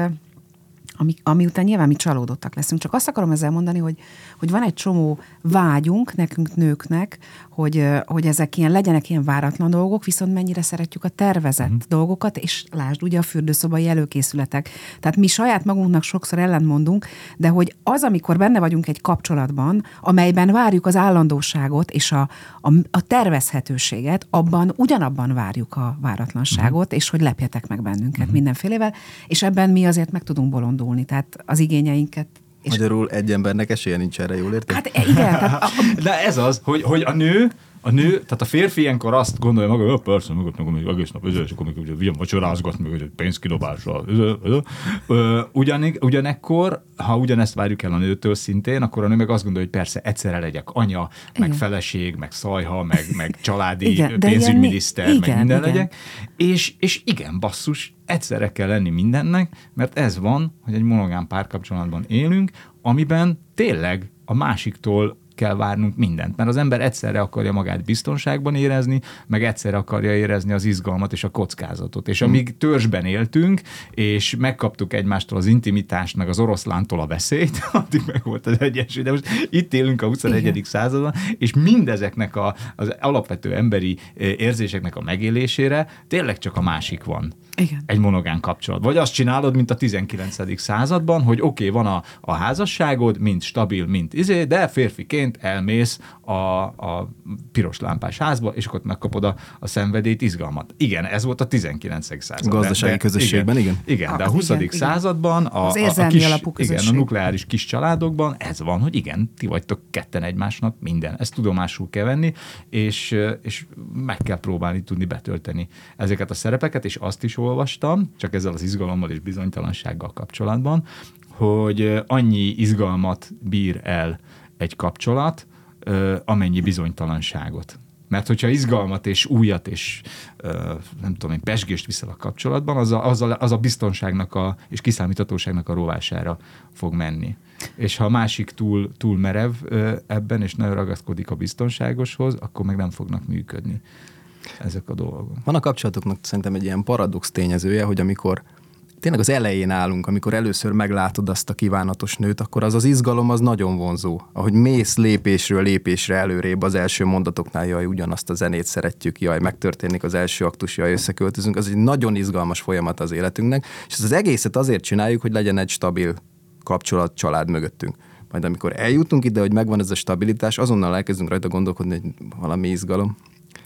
ami, ami után nyilván mi csalódottak leszünk. Csak azt akarom ezzel mondani, hogy, hogy van egy csomó vágyunk nekünk nőknek, hogy, hogy ezek ilyen legyenek ilyen váratlan dolgok, viszont mennyire szeretjük a tervezett mm. dolgokat, és lásd, ugye a fürdőszobai előkészületek. Tehát mi saját magunknak sokszor ellentmondunk, de hogy az, amikor benne vagyunk egy kapcsolatban, amelyben várjuk az állandóságot és a, a, a tervezhetőséget, abban ugyanabban várjuk a váratlanságot, mm. és hogy lepjetek meg bennünket mm. mindenfélevel, és ebben mi azért meg tudunk bolondulni, tehát az igényeinket és Magyarul egy embernek esélye nincs erre, jól érted? Hát igen. Tehát a... De ez az, hogy, hogy a nő a nő, tehát a férfi ilyenkor azt gondolja maga, hogy persze, meg, meg, meg egész nap, és akkor még vigyem vacsorázgat, meg egy pénzkidobásra. Ugyan, ugyanekkor, ha ugyanezt várjuk el a nőtől szintén, akkor a nő meg azt gondolja, hogy persze egyszerre legyek anya, igen. meg feleség, meg szajha, meg, meg családi igen, pénzügyminiszter, meg igen, minden igen. legyek. És, és igen, basszus, egyszerre kell lenni mindennek, mert ez van, hogy egy monogám párkapcsolatban élünk, amiben tényleg a másiktól kell várnunk mindent, mert az ember egyszerre akarja magát biztonságban érezni, meg egyszerre akarja érezni az izgalmat és a kockázatot. És amíg törzsben éltünk, és megkaptuk egymástól az intimitást, meg az oroszlántól a veszélyt, addig meg volt az egyensúly, de most itt élünk a 21. Igen. században, és mindezeknek a, az alapvető emberi érzéseknek a megélésére tényleg csak a másik van Igen. egy monogán kapcsolat. Vagy azt csinálod, mint a 19. században, hogy oké, okay, van a, a házasságod, mint stabil, mint izé, de férfiként elmész a, a piros lámpás házba, és akkor ott megkapod a, a szenvedélyt, izgalmat. Igen, ez volt a 19. században. Gazdasági közösségben, igen. Igen, de a Ah, 20. igen, igen. században a, Az a, a kis, alapú igen, a nukleáris kis családokban ez van, hogy igen, ti vagytok ketten egymásnak, minden. Ezt tudomásul kell venni, és, és meg kell próbálni tudni betölteni ezeket a szerepeket, és azt is olvastam, csak ezzel az izgalommal és bizonytalansággal kapcsolatban, hogy annyi izgalmat bír el egy kapcsolat, amennyi bizonytalanságot. Mert hogyha izgalmat és újat és nem tudom én, pesgést viszel a kapcsolatban, az a, az a, az a biztonságnak a, és kiszámíthatóságnak a rovására fog menni. És ha a másik túl, túl merev ebben, és nagyon ragaszkodik a biztonságoshoz, akkor meg nem fognak működni ezek a dolgok. Van a kapcsolatoknak szerintem egy ilyen paradox tényezője, hogy amikor tényleg az elején állunk, amikor először meglátod azt a kívánatos nőt, akkor az az izgalom az nagyon vonzó. Ahogy mész lépésről lépésre előrébb az első mondatoknál, jaj, ugyanazt a zenét szeretjük, jaj, megtörténik az első aktus, jaj, összeköltözünk, az egy nagyon izgalmas folyamat az életünknek, és az egészet azért csináljuk, hogy legyen egy stabil kapcsolat család mögöttünk. Majd amikor eljutunk ide, hogy megvan ez a stabilitás, azonnal elkezdünk rajta gondolkodni, hogy valami izgalom.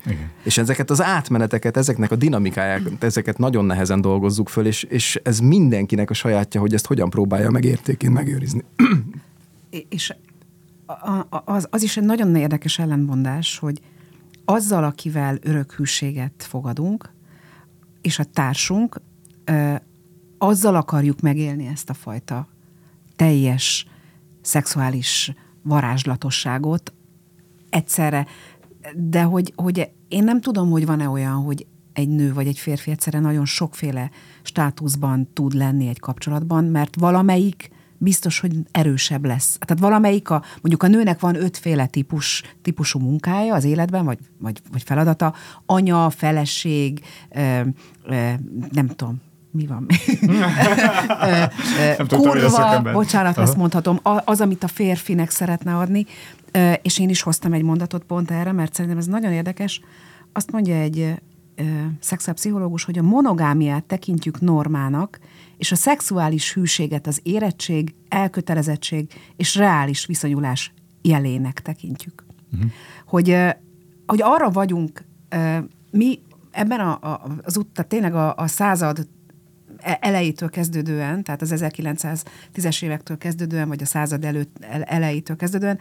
Igen. És ezeket az átmeneteket, ezeknek a dinamikáját, ezeket nagyon nehezen dolgozzuk föl, és, és ez mindenkinek a sajátja, hogy ezt hogyan próbálja meg értékén megőrizni. És az, az is egy nagyon érdekes ellentmondás, hogy azzal, akivel örök hűséget fogadunk, és a társunk, azzal akarjuk megélni ezt a fajta teljes szexuális varázslatosságot egyszerre, de hogy, hogy én nem tudom, hogy van-e olyan, hogy egy nő vagy egy férfi egyszerre nagyon sokféle státuszban tud lenni egy kapcsolatban, mert valamelyik biztos, hogy erősebb lesz. Tehát valamelyik, a, mondjuk a nőnek van ötféle típus, típusú munkája az életben, vagy, vagy, vagy feladata, anya, feleség, ö, ö, nem tudom, mi van? Kurva, bocsánat, Aha. ezt mondhatom, az, amit a férfinek szeretne adni, és én is hoztam egy mondatot pont erre, mert szerintem ez nagyon érdekes. Azt mondja egy szexuálpszichológus, hogy a monogámiát tekintjük normának, és a szexuális hűséget az érettség, elkötelezettség és reális viszonyulás jelének tekintjük. Uh-huh. Hogy, hogy arra vagyunk, mi ebben a, a, az út, tehát tényleg a, a század e- elejétől kezdődően, tehát az 1910-es évektől kezdődően, vagy a század előtt, el- elejétől kezdődően,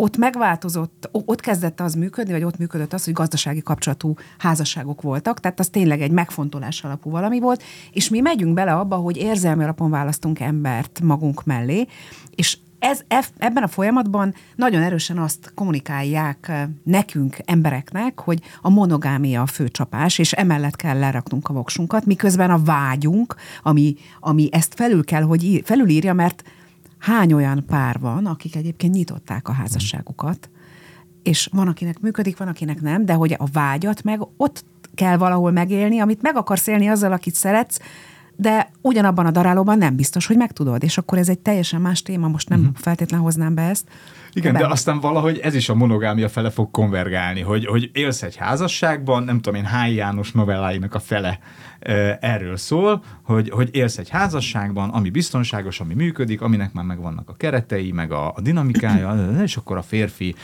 ott megváltozott, ott kezdett az működni, vagy ott működött az, hogy gazdasági kapcsolatú házasságok voltak, tehát az tényleg egy megfontolás alapú valami volt, és mi megyünk bele abba, hogy érzelmi alapon választunk embert magunk mellé, és ez, eb- ebben a folyamatban nagyon erősen azt kommunikálják eh, nekünk, embereknek, hogy a monogámia a fő csapás, és emellett kell leraknunk a voksunkat, miközben a vágyunk, ami, ami ezt felül kell, hogy ír, felülírja, mert hány olyan pár van, akik egyébként nyitották a házasságukat, és van, akinek működik, van, akinek nem, de hogy a vágyat meg ott kell valahol megélni, amit meg akarsz élni azzal, akit szeretsz, de ugyanabban a darálóban nem biztos, hogy meg tudod, és akkor ez egy teljesen más téma, most nem uh-huh. feltétlen hoznám be ezt. Igen, de Be- aztán valahogy ez is a monogámia fele fog konvergálni, hogy, hogy élsz egy házasságban, nem tudom én, Háj János novelláinak a fele erről szól, hogy, hogy élsz egy házasságban, ami biztonságos, ami működik, aminek már megvannak a keretei, meg a, a dinamikája, és akkor a férfi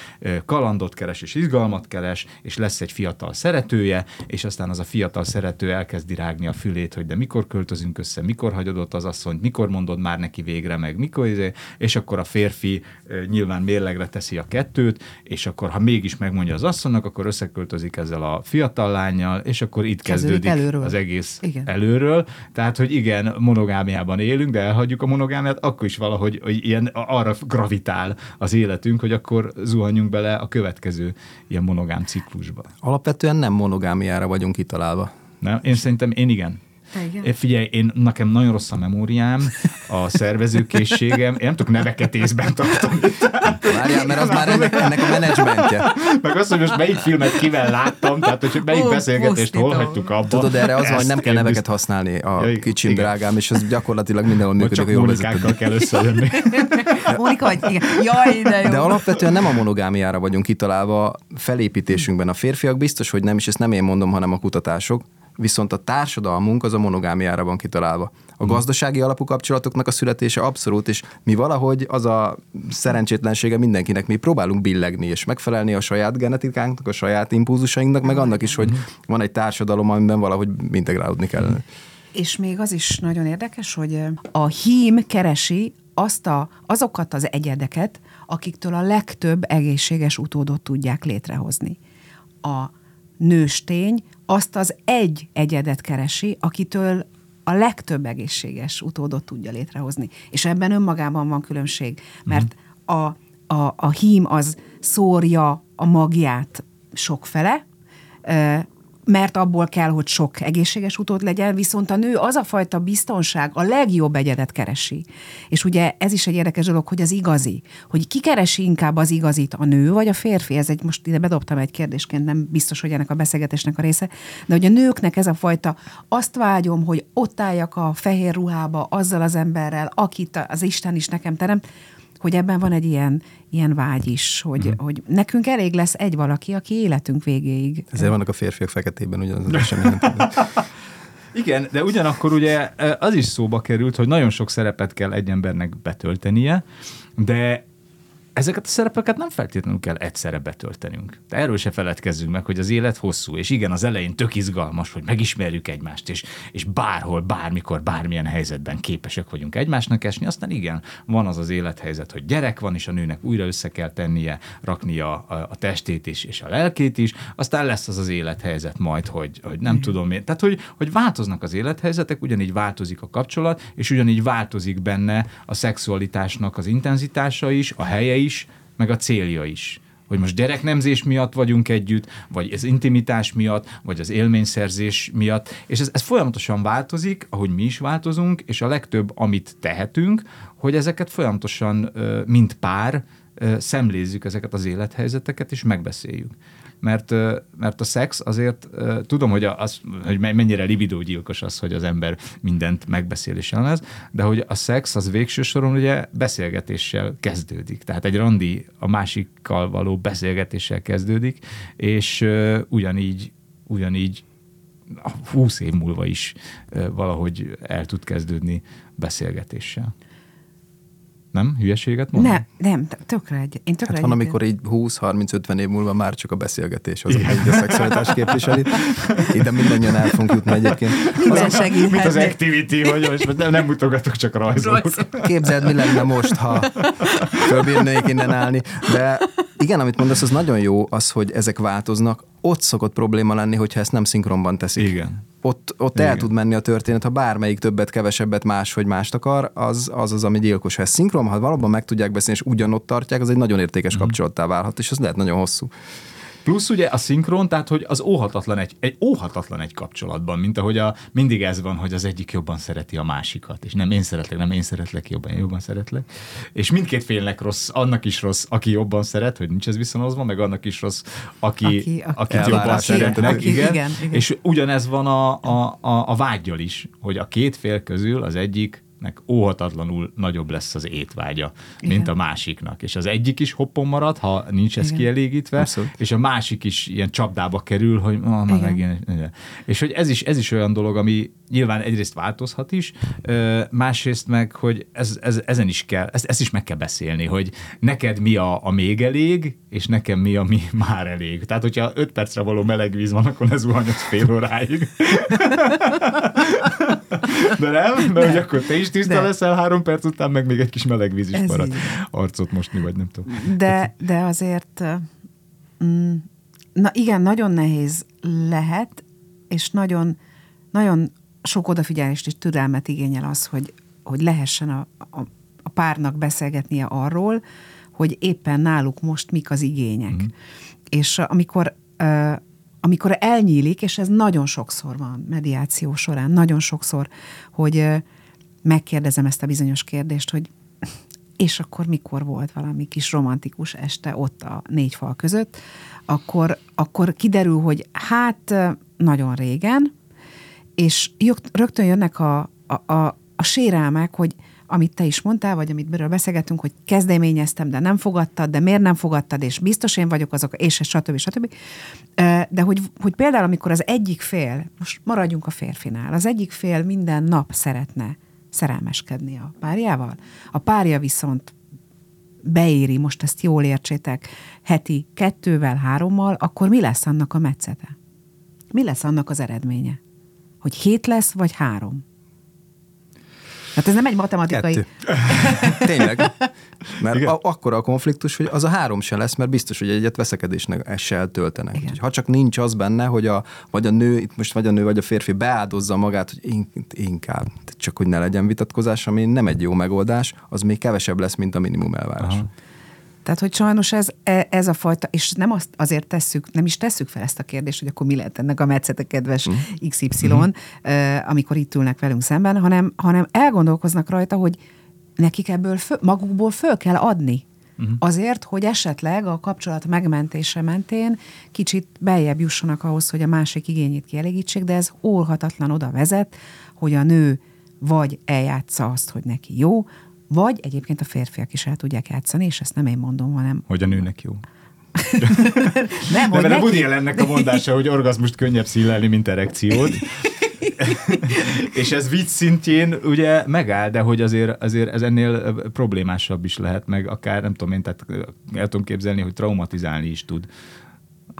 kalandot keres és izgalmat keres, és lesz egy fiatal szeretője, és aztán az a fiatal szerető elkezdi rágni a fülét, hogy de mikor költözünk össze, mikor hagyod ott az asszonyt, mikor mondod már neki végre meg, mikor, izé, és akkor a férfi nyilván mérlegre teszi a kettőt, és akkor ha mégis megmondja az asszonynak, akkor összeköltözik ezzel a fiatal lányjal, és akkor itt Kezdődik kezdődik előről. az egész Igen. előről. Tehát, hogy igen, monogámiában élünk, de elhagyjuk a monogámiát, akkor is valahogy hogy ilyen arra gravitál az életünk, hogy akkor zuhanjunk bele a következő ilyen monogám ciklusba. Alapvetően nem monogámiára vagyunk kitalálva. Nem? Én szerintem én igen. Igen? Én Figyelj, én, nekem nagyon rossz a memóriám, a szervezőkészségem, én nem tudok neveket észben tartani. Várjál, mert az már ennek, ennek a menedzsmentje. Meg azt, hogy most melyik filmet kivel láttam, tehát hogy melyik Ó, beszélgetést hol hagytuk abba. Tudod, erre az van, hogy nem kell neveket biztos- használni a Ja, kicsim Igen. drágám, és az gyakorlatilag mindenhol működik, csak Monikákkal kell összejönni. Mónika vagy? Igen. Jaj, de jó. De alapvetően nem a monogámiára vagyunk kitalálva felépítésünkben. A férfiak biztos, hogy nem, és ezt nem én mondom, hanem a kutatások. Viszont a társadalmunk az a monogámiára van kitalálva. A gazdasági alapú kapcsolatoknak a születése abszolút, és mi valahogy az a szerencsétlensége mindenkinek, mi próbálunk billegni és megfelelni a saját genetikánknak, a saját impulzusainknak, meg annak is, hogy van egy társadalom, amiben valahogy integrálódni kellene. És még az is nagyon érdekes, hogy a hím keresi azt a, azokat az egyedeket, akiktől a legtöbb egészséges utódot tudják létrehozni. A nőstény azt az egy egyedet keresi, akitől a legtöbb egészséges utódot tudja létrehozni. És ebben önmagában van különbség, mert a, a, a hím az szórja a magját sokfele, mert abból kell, hogy sok egészséges utód legyen, viszont a nő az a fajta biztonság a legjobb egyedet keresi. És ugye ez is egy érdekes dolog, hogy az igazi, hogy ki keresi inkább az igazit, a nő vagy a férfi? Ez egy, most ide bedobtam egy kérdésként, nem biztos, hogy ennek a beszélgetésnek a része, de hogy a nőknek ez a fajta, azt vágyom, hogy ott álljak a fehér ruhába azzal az emberrel, akit az Isten is nekem teremt, hogy ebben van egy ilyen, ilyen vágy is, hogy, hmm. hogy nekünk elég lesz egy valaki, aki életünk végéig. Ezért vannak a férfiak feketében ugyanaz az esemény. Igen, de ugyanakkor ugye az is szóba került, hogy nagyon sok szerepet kell egy embernek betöltenie, de ezeket a szerepeket nem feltétlenül kell egyszerre betöltenünk. De erről se feledkezzünk meg, hogy az élet hosszú, és igen, az elején tök izgalmas, hogy megismerjük egymást, és, és bárhol, bármikor, bármilyen helyzetben képesek vagyunk egymásnak esni, aztán igen, van az az élethelyzet, hogy gyerek van, és a nőnek újra össze kell tennie, raknia a, a testét is, és a lelkét is, aztán lesz az az élethelyzet majd, hogy, hogy nem tudom én. Tehát, hogy, hogy változnak az élethelyzetek, ugyanígy változik a kapcsolat, és ugyanígy változik benne a szexualitásnak az intenzitása is, a helye is, meg a célja is. Hogy most gyereknemzés miatt vagyunk együtt, vagy az intimitás miatt, vagy az élményszerzés miatt, és ez, ez folyamatosan változik, ahogy mi is változunk, és a legtöbb, amit tehetünk, hogy ezeket folyamatosan, mint pár, szemlézzük ezeket az élethelyzeteket, és megbeszéljük mert, mert a szex azért, tudom, hogy, az, hogy mennyire libidógyilkos az, hogy az ember mindent megbeszél és ez, de hogy a szex az végső soron ugye beszélgetéssel kezdődik. Tehát egy randi a másikkal való beszélgetéssel kezdődik, és ugyanígy, ugyanígy 20 év múlva is valahogy el tud kezdődni beszélgetéssel. Nem? Hülyeséget mondom? Nem, nem, tökre egy. Én tökre hát van, amikor így 20-30-50 év múlva már csak a beszélgetés az, ami a szexualitás képviseli. Ide mindannyian el fogunk jutni egyébként. Az, mint, mint az activity, hogy most nem, nem mutogatok, csak rajzolok. Képzeld, mi lenne most, ha fölbírnék innen állni. De igen, amit mondasz, az nagyon jó, az, hogy ezek változnak. Ott szokott probléma lenni, hogyha ezt nem szinkronban teszik. Igen ott, ott el tud menni a történet, ha bármelyik többet, kevesebbet, más vagy mást akar, az az, az ami gyilkos. Ha ez szinkron, ha valóban meg tudják beszélni, és ugyanott tartják, az egy nagyon értékes mm. kapcsolattá válhat, és az lehet nagyon hosszú. Plusz ugye a szinkron, tehát hogy az óhatatlan egy, egy óhatatlan egy kapcsolatban, mint ahogy a, mindig ez van, hogy az egyik jobban szereti a másikat, és nem én szeretlek, nem én szeretlek jobban, én jobban szeretlek. És mindkét félnek rossz, annak is rossz, aki jobban szeret, hogy nincs ez viszonozva, meg annak is rossz, aki, aki, aki jobban szeretnek, aki, igen. Igen, igen. És ugyanez van a, a, a, a vágyjal is, hogy a két fél közül az egyik nek óhatatlanul nagyobb lesz az étvágya, Igen. mint a másiknak. És az egyik is hoppon marad, ha nincs ez Igen. kielégítve, Abszolút. és a másik is ilyen csapdába kerül, hogy ah, már megint. És hogy ez is, ez is olyan dolog, ami nyilván egyrészt változhat is, másrészt meg, hogy ez, ez, ezen is kell, ezt, ezt is meg kell beszélni, hogy neked mi a, a még elég, és nekem mi a mi már elég. Tehát, hogyha öt percre való meleg víz van, akkor ez zuhanyoz fél óráig. De nem? Mert hogy akkor te is tiszta de. leszel három perc után, meg még egy kis meleg víz is Ez marad. Így. Arcot mosni, vagy nem tudom. De, de azért, mm, na igen, nagyon nehéz lehet, és nagyon, nagyon sok odafigyelést és türelmet igényel az, hogy, hogy lehessen a, a, a párnak beszélgetnie arról, hogy éppen náluk most mik az igények. Mm. És amikor amikor elnyílik, és ez nagyon sokszor van mediáció során, nagyon sokszor, hogy megkérdezem ezt a bizonyos kérdést, hogy és akkor mikor volt valami kis romantikus este ott a négy fal között, akkor, akkor kiderül, hogy hát nagyon régen, és rögtön jönnek a, a, a, a sérelmek, hogy amit te is mondtál, vagy amit miről beszélgetünk, hogy kezdeményeztem, de nem fogadtad, de miért nem fogadtad, és biztos én vagyok azok, és stb. stb. De hogy, hogy például, amikor az egyik fél, most maradjunk a férfinál, az egyik fél minden nap szeretne szerelmeskedni a párjával, a párja viszont beéri, most ezt jól értsétek, heti kettővel, hárommal, akkor mi lesz annak a metszete? Mi lesz annak az eredménye? Hogy hét lesz, vagy három? Hát ez nem egy matematikai... Kettő. Tényleg. Mert a, akkor a konfliktus, hogy az a három se lesz, mert biztos, hogy egyet veszekedésnek se eltöltenek. Igen. Ha csak nincs az benne, hogy a, vagy a nő, itt most vagy a nő, vagy a férfi beáldozza magát, hogy inkább, csak hogy ne legyen vitatkozás, ami nem egy jó megoldás, az még kevesebb lesz, mint a minimum elvárás. Aha. Tehát, hogy sajnos ez, e, ez a fajta, és nem azt azért tesszük, nem is tesszük fel ezt a kérdést, hogy akkor mi lehet ennek a metszete kedves mm. XY, mm. amikor itt ülnek velünk szemben, hanem, hanem elgondolkoznak rajta, hogy nekik ebből föl, magukból föl kell adni. Uh-huh. Azért, hogy esetleg a kapcsolat megmentése mentén kicsit beljebb jussanak ahhoz, hogy a másik igényét kielégítsék, de ez órhatatlan oda vezet, hogy a nő vagy eljátsza azt, hogy neki jó, vagy egyébként a férfiak is el tudják játszani, és ezt nem én mondom, hanem... Hogy a nőnek jó. nem, hogy neki... a ennek a mondása, hogy orgazmust könnyebb szílelni, mint erekciót. és ez vicc szintjén ugye megáll, de hogy azért, azért ez ennél problémásabb is lehet, meg akár nem tudom én, tehát el tudom képzelni, hogy traumatizálni is tud.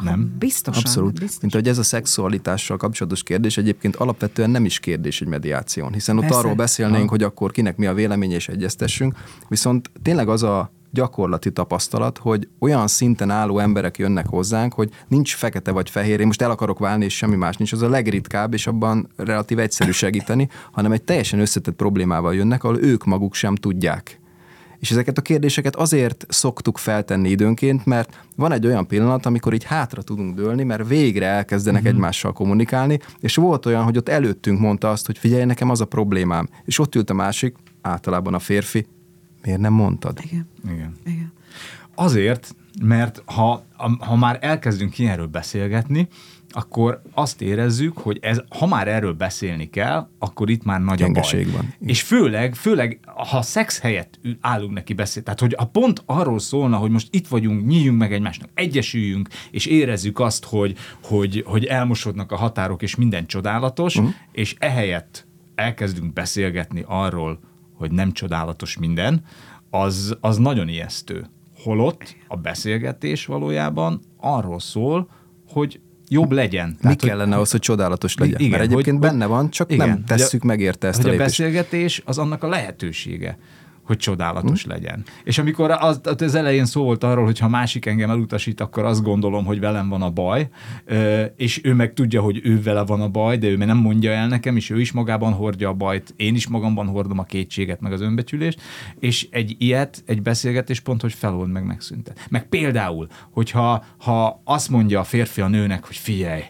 Nem? Biztosan. Abszolút. Biztosan. Mint hogy ez a szexualitással kapcsolatos kérdés egyébként alapvetően nem is kérdés egy mediáción, hiszen ott Persze. arról beszélnénk, ha. hogy akkor kinek mi a véleménye és egyeztessünk, viszont tényleg az a gyakorlati tapasztalat, hogy olyan szinten álló emberek jönnek hozzánk, hogy nincs fekete vagy fehér, én most el akarok válni, és semmi más nincs, az a legritkább, és abban relatív egyszerű segíteni, hanem egy teljesen összetett problémával jönnek, ahol ők maguk sem tudják és ezeket a kérdéseket azért szoktuk feltenni időnként, mert van egy olyan pillanat, amikor így hátra tudunk dőlni, mert végre elkezdenek uh-huh. egymással kommunikálni, és volt olyan, hogy ott előttünk mondta azt, hogy figyelj, nekem az a problémám. És ott ült a másik, általában a férfi, miért nem mondtad? Igen. Igen. Igen. Azért, mert ha, ha már elkezdünk ilyenről beszélgetni, akkor azt érezzük, hogy ez, ha már erről beszélni kell, akkor itt már nagy a baj. van. És főleg, főleg, ha szex helyett állunk neki beszélni, tehát hogy a pont arról szólna, hogy most itt vagyunk, nyíljunk meg egymásnak, egyesüljünk, és érezzük azt, hogy, hogy, hogy elmosodnak a határok, és minden csodálatos, uh-huh. és ehelyett elkezdünk beszélgetni arról, hogy nem csodálatos minden, az, az nagyon ijesztő. Holott a beszélgetés valójában arról szól, hogy jobb legyen. Mi Tehát, kellene hogy, ahhoz, hogy csodálatos legyen? Igen, Mert egyébként hogy, benne van, csak igen, nem tesszük meg érte ezt hogy a lépést. a beszélgetés az annak a lehetősége hogy csodálatos hmm. legyen. És amikor az, az elején szó volt arról, hogy ha másik engem elutasít, akkor azt gondolom, hogy velem van a baj, és ő meg tudja, hogy ő vele van a baj, de ő meg nem mondja el nekem, és ő is magában hordja a bajt, én is magamban hordom a kétséget, meg az önbecsülést, és egy ilyet, egy beszélgetés pont, hogy felold meg megszüntet. Meg például, hogyha ha azt mondja a férfi a nőnek, hogy figyelj,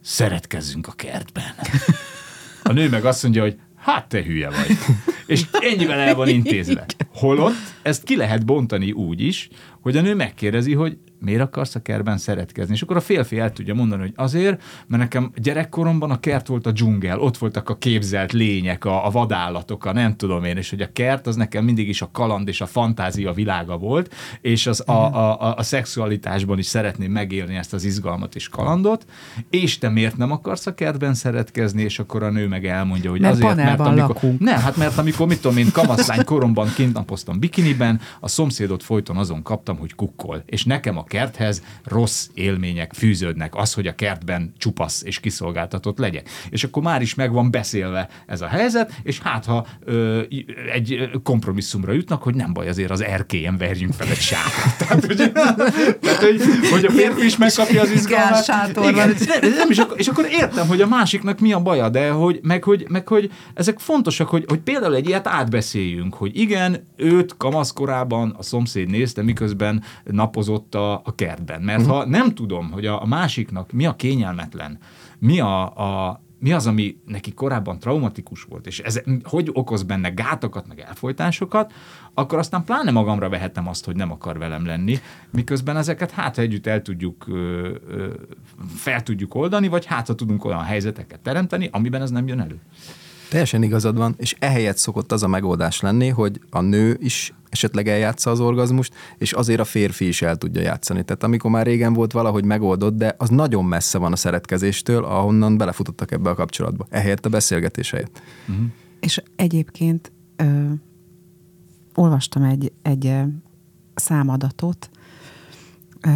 szeretkezzünk a kertben. A nő meg azt mondja, hogy hát te hülye vagy. És ennyivel el van intézve. Holott ezt ki lehet bontani úgy is, hogy a nő megkérdezi, hogy miért akarsz a kertben szeretkezni? És akkor a férfi el tudja mondani, hogy azért, mert nekem gyerekkoromban a kert volt a dzsungel, ott voltak a képzelt lények, a, a vadállatok, a nem tudom én, és hogy a kert az nekem mindig is a kaland és a fantázia világa volt, és az a, a, a, a szexualitásban is szeretném megélni ezt az izgalmat és kalandot, és te miért nem akarsz a kertben szeretkezni, és akkor a nő meg elmondja, hogy mert azért, mert amikor, lakunk. nem, hát mert amikor, mit tudom én, kamaszlány koromban kint napoztam bikiniben, a szomszédot folyton azon kaptam, hogy kukkol, és nekem a kerthez rossz élmények fűződnek, az, hogy a kertben csupasz és kiszolgáltatott legyek. És akkor már is meg van beszélve ez a helyzet, és hát ha ö, egy kompromisszumra jutnak, hogy nem baj, azért az erkélyen verjünk fel egy sátot. Tehát, hogy, tehát, hogy, hogy a férfi is megkapja az izgalmat. Igen, nem, és, akkor, és akkor értem, hogy a másiknak mi a baja, de hogy, meg, hogy, meg, hogy ezek fontosak, hogy, hogy például egy ilyet átbeszéljünk, hogy igen, őt kamaszkorában a szomszéd nézte, miközben napozott a, a kertben. Mert uh-huh. ha nem tudom, hogy a, a másiknak mi a kényelmetlen, mi a, a mi az, ami neki korábban traumatikus volt, és ez hogy okoz benne gátakat, meg elfolytásokat, akkor aztán pláne magamra vehetem azt, hogy nem akar velem lenni, miközben ezeket hát együtt el tudjuk, fel tudjuk oldani, vagy hát ha tudunk olyan helyzeteket teremteni, amiben ez nem jön elő. Teljesen igazad van, és ehelyett szokott az a megoldás lenni, hogy a nő is esetleg eljátsza az orgazmust, és azért a férfi is el tudja játszani. Tehát amikor már régen volt valahogy megoldott, de az nagyon messze van a szeretkezéstől, ahonnan belefutottak ebbe a kapcsolatba. Ehelyett a beszélgetés helyett. Uh-huh. És egyébként ö, olvastam egy, egy számadatot, ö,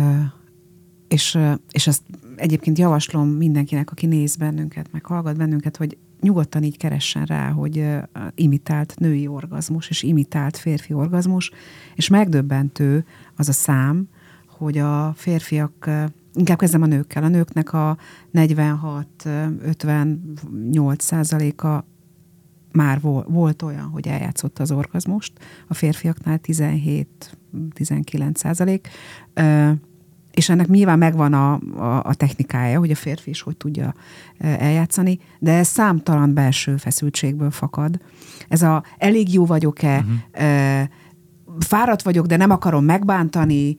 és, és ezt egyébként javaslom mindenkinek, aki néz bennünket, meg hallgat bennünket, hogy nyugodtan így keressen rá, hogy imitált női orgazmus és imitált férfi orgazmus, és megdöbbentő az a szám, hogy a férfiak, inkább kezdem a nőkkel, a nőknek a 46-58 százaléka már volt olyan, hogy eljátszott az orgazmust, a férfiaknál 17-19 százalék és ennek nyilván megvan a, a, a technikája, hogy a férfi is hogy tudja eljátszani, de ez számtalan belső feszültségből fakad. Ez a elég jó vagyok-e, uh-huh. fáradt vagyok, de nem akarom megbántani,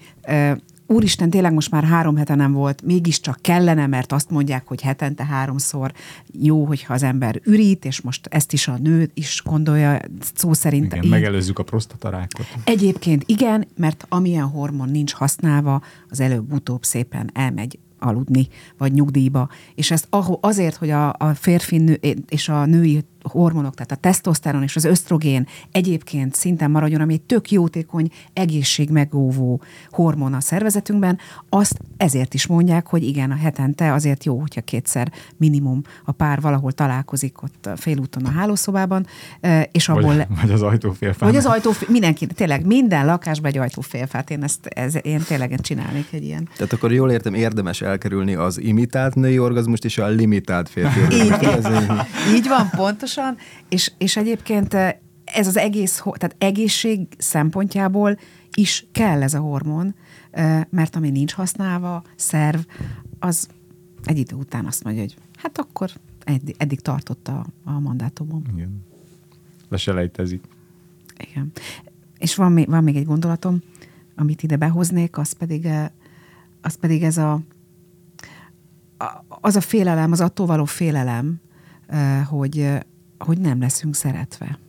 úristen, tényleg most már három hete nem volt, mégiscsak kellene, mert azt mondják, hogy hetente háromszor jó, hogyha az ember ürít, és most ezt is a nő is gondolja, szó szerint. Igen, így. megelőzzük a prostatarákot. Egyébként igen, mert amilyen hormon nincs használva, az előbb-utóbb szépen elmegy aludni, vagy nyugdíjba. És ezt azért, hogy a, a férfi nő, és a női hormonok, tehát a tesztoszteron és az ösztrogén egyébként szinten maradjon, ami egy tök jótékony, egészségmegóvó hormon a szervezetünkben, azt ezért is mondják, hogy igen, a hetente azért jó, hogyha kétszer minimum a pár valahol találkozik ott félúton a hálószobában, és abból... Vagy, vagy az ajtófélfán. Vagy az ajtófél, mindenki, tényleg minden lakásban egy ajtófélfát, én ezt, ez, én tényleg csinálnék egy ilyen. Tehát akkor jól értem, érdemes elkerülni az imitált női orgazmust és a limitált férfi orgazmust. Így, így van, pontosan pontosan, és, és egyébként ez az egész, tehát egészség szempontjából is kell ez a hormon, mert ami nincs használva, szerv, az egy idő után azt mondja, hogy hát akkor eddig, eddig tartott a, a mandátumom. Igen. Leselejtezik. Igen. És van még, van még egy gondolatom, amit ide behoznék, az pedig, az pedig ez a, az a félelem, az attól való félelem, hogy, hogy nem leszünk szeretve.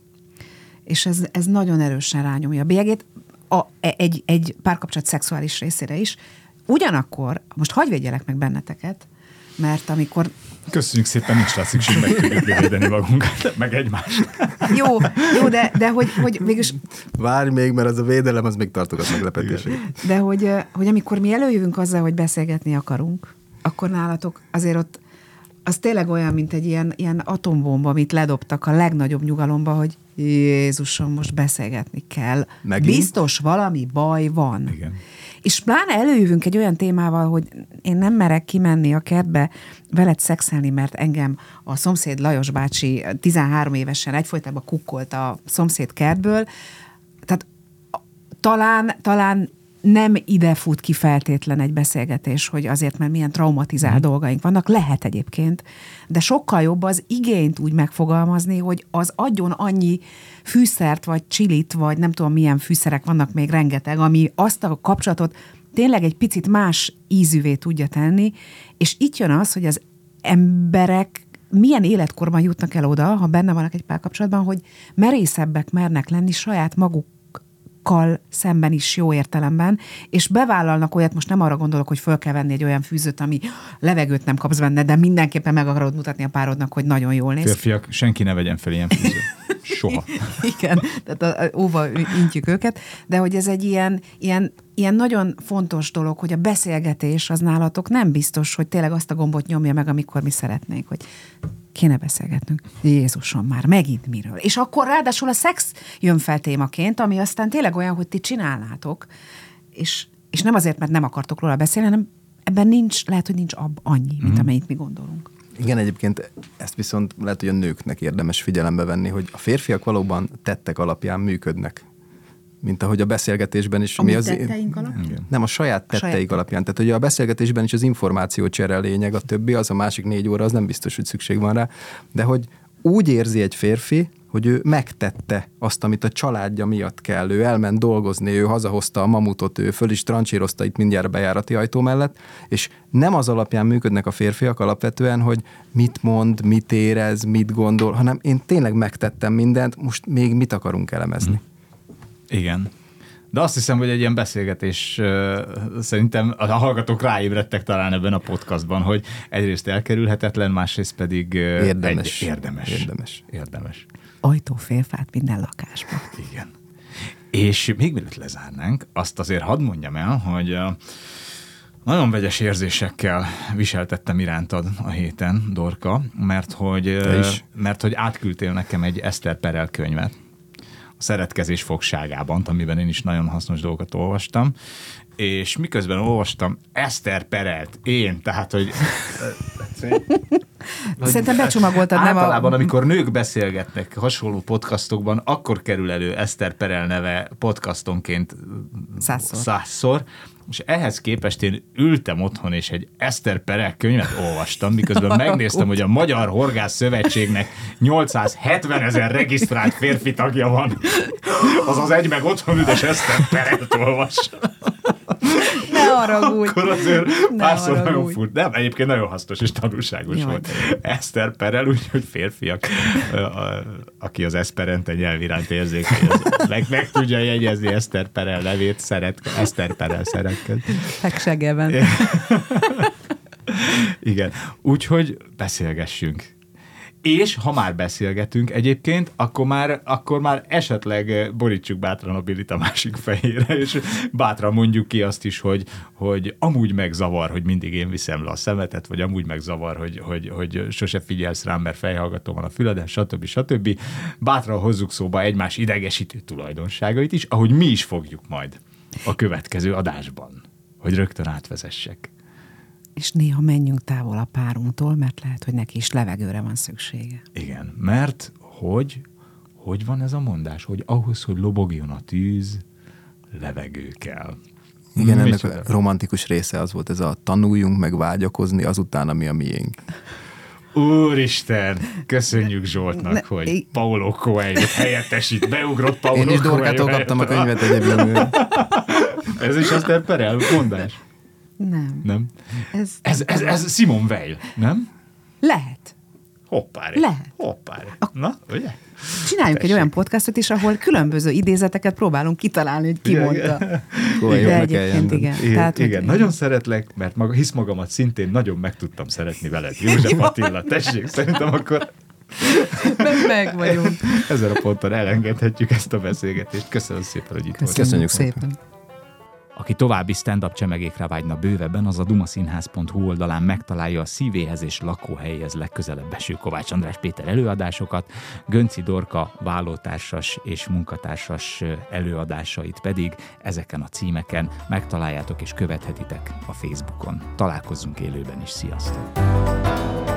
És ez, ez nagyon erősen rányomja a bélyegét, a, e, egy, egy párkapcsolat szexuális részére is. Ugyanakkor, most hagyj védjelek meg benneteket, mert amikor... Köszönjük szépen, nincs rá szükség, meg tudjuk védeni magunkat, meg egymást. Jó, jó, de, de hogy, hogy mégis... Várj még, mert az a védelem, az még tartogat meglepetéseket. De hogy, hogy amikor mi előjövünk azzal, hogy beszélgetni akarunk, akkor nálatok azért ott az tényleg olyan, mint egy ilyen, ilyen atombomba, amit ledobtak a legnagyobb nyugalomba, hogy Jézusom, most beszélgetni kell. Megint? Biztos valami baj van. Igen. És pláne előjövünk egy olyan témával, hogy én nem merek kimenni a kertbe veled szexelni, mert engem a szomszéd Lajos bácsi 13 évesen egyfolytában kukkolt a szomszéd kertből. Tehát talán, talán nem ide fut ki feltétlen egy beszélgetés, hogy azért, mert milyen traumatizált mm. dolgaink vannak, lehet egyébként, de sokkal jobb az igényt úgy megfogalmazni, hogy az adjon annyi fűszert, vagy csilit, vagy nem tudom milyen fűszerek vannak még rengeteg, ami azt a kapcsolatot tényleg egy picit más ízűvé tudja tenni, és itt jön az, hogy az emberek milyen életkorban jutnak el oda, ha benne vannak egy párkapcsolatban, hogy merészebbek mernek lenni saját maguk kal szemben is jó értelemben, és bevállalnak olyat, most nem arra gondolok, hogy föl kell venni egy olyan fűzőt, ami levegőt nem kapsz benne, de mindenképpen meg akarod mutatni a párodnak, hogy nagyon jól néz. Férfiak, senki ne vegyen fel ilyen fűzőt. Soha. Igen, tehát óva intjük őket, de hogy ez egy ilyen, ilyen, ilyen nagyon fontos dolog, hogy a beszélgetés az nálatok nem biztos, hogy tényleg azt a gombot nyomja meg, amikor mi szeretnénk, hogy kéne beszélgetnünk. Jézusom, már megint miről. És akkor ráadásul a szex jön fel témaként, ami aztán tényleg olyan, hogy ti csinálnátok, és, és nem azért, mert nem akartok róla beszélni, hanem ebben nincs, lehet, hogy nincs ab annyi, mint mm. amennyit mi gondolunk. Igen, egyébként ezt viszont lehet, hogy a nőknek érdemes figyelembe venni, hogy a férfiak valóban tettek alapján működnek mint ahogy a beszélgetésben is. A mi az tetteink alapján? Nem, a saját tetteik saját. alapján. Tehát, hogy a beszélgetésben is az információ csere lényeg, a többi, az a másik négy óra, az nem biztos, hogy szükség van rá. De hogy úgy érzi egy férfi, hogy ő megtette azt, amit a családja miatt kell. Ő elment dolgozni, ő hazahozta a mamutot, ő föl is trancsírozta itt mindjárt a bejárati ajtó mellett, és nem az alapján működnek a férfiak alapvetően, hogy mit mond, mit érez, mit gondol, hanem én tényleg megtettem mindent, most még mit akarunk elemezni. Igen. De azt hiszem, hogy egy ilyen beszélgetés szerintem a hallgatók ráébredtek talán ebben a podcastban, hogy egyrészt elkerülhetetlen, másrészt pedig Érdemes. Egy, érdemes. Érdemes. Érdemes. Ajtófélfát minden lakásban. Igen. És még mielőtt lezárnánk, azt azért hadd mondjam el, hogy nagyon vegyes érzésekkel viseltettem irántad a héten, Dorka, mert hogy, mert hogy átküldtél nekem egy Eszter Perel könyvet, a szeretkezés fogságában, amiben én is nagyon hasznos dolgokat olvastam, és miközben olvastam Eszter Perelt, én, tehát, hogy Szerintem becsomagoltad, nem Általában, a... amikor nők beszélgetnek hasonló podcastokban, akkor kerül elő Eszter Perel neve podcastonként Százszor. százszor. És ehhez képest én ültem otthon, és egy Eszter Perel könyvet olvastam, miközben megnéztem, hogy a Magyar Horgász Szövetségnek 870 ezer regisztrált férfi tagja van. Azaz egy meg otthon ül, és Eszter Perelt olvas. Haragudj! Akkor azért Ne párszor nagyon furt. Nem, egyébként nagyon hasznos és tanulságos Jaj. volt. Eszter Perel, úgyhogy férfiak, a- aki az Esperente nyelv iránt érzékeny, az meg, meg tudja jegyezni Eszter Perel nevét, szeret, Eszter Perel szeretket. Feksegeben. Igen. Úgyhogy beszélgessünk. És ha már beszélgetünk egyébként, akkor már, akkor már esetleg eh, borítsuk bátran a Bilit a másik fejére, és bátran mondjuk ki azt is, hogy, hogy amúgy megzavar, hogy mindig én viszem le a szemetet, vagy amúgy megzavar, hogy, hogy, hogy sose figyelsz rám, mert fejhallgató van a füleden, stb. stb. Bátran hozzuk szóba egymás idegesítő tulajdonságait is, ahogy mi is fogjuk majd a következő adásban, hogy rögtön átvezessek. És néha menjünk távol a párunktól, mert lehet, hogy neki is levegőre van szüksége. Igen, mert hogy, hogy van ez a mondás, hogy ahhoz, hogy lobogjon a tűz, levegő kell. Igen, ennek a romantikus része az volt ez a tanuljunk meg vágyakozni azután, ami a miénk. Úristen, köszönjük Zsoltnak, Ne- hogy I- Paulo Coelho helyettesít, beugrott Paulo Én is Dorkától kaptam a könyvet egyébként. Ez is azt perel mondás? Nem. Nem? Ez, Ez, ez, ez Simon Weil, nem? Lehet. Hoppáre. Lehet. Hoppáre. Na, ugye? Csináljunk egy Tessék. olyan podcastot is, ahol különböző idézeteket próbálunk kitalálni, hogy ki Igen, mondta. De egyébként igen. Igen, Tehát, igen hogy- nagyon szeretlek, mert maga, hisz magamat szintén nagyon meg tudtam szeretni veled. József Attila, tessék, szerintem akkor Meg, meg vagyunk. ezen a ponton elengedhetjük ezt a beszélgetést. Köszönöm szépen, hogy itt voltál. Köszönjük szépen. Aki további stand-up csemegékre vágyna bővebben, az a dumaszínház.hu oldalán megtalálja a szívéhez és lakóhelyhez legközelebb eső Kovács András Péter előadásokat, Gönci Dorka vállótársas és munkatársas előadásait pedig ezeken a címeken megtaláljátok és követhetitek a Facebookon. Találkozzunk élőben is, sziasztok!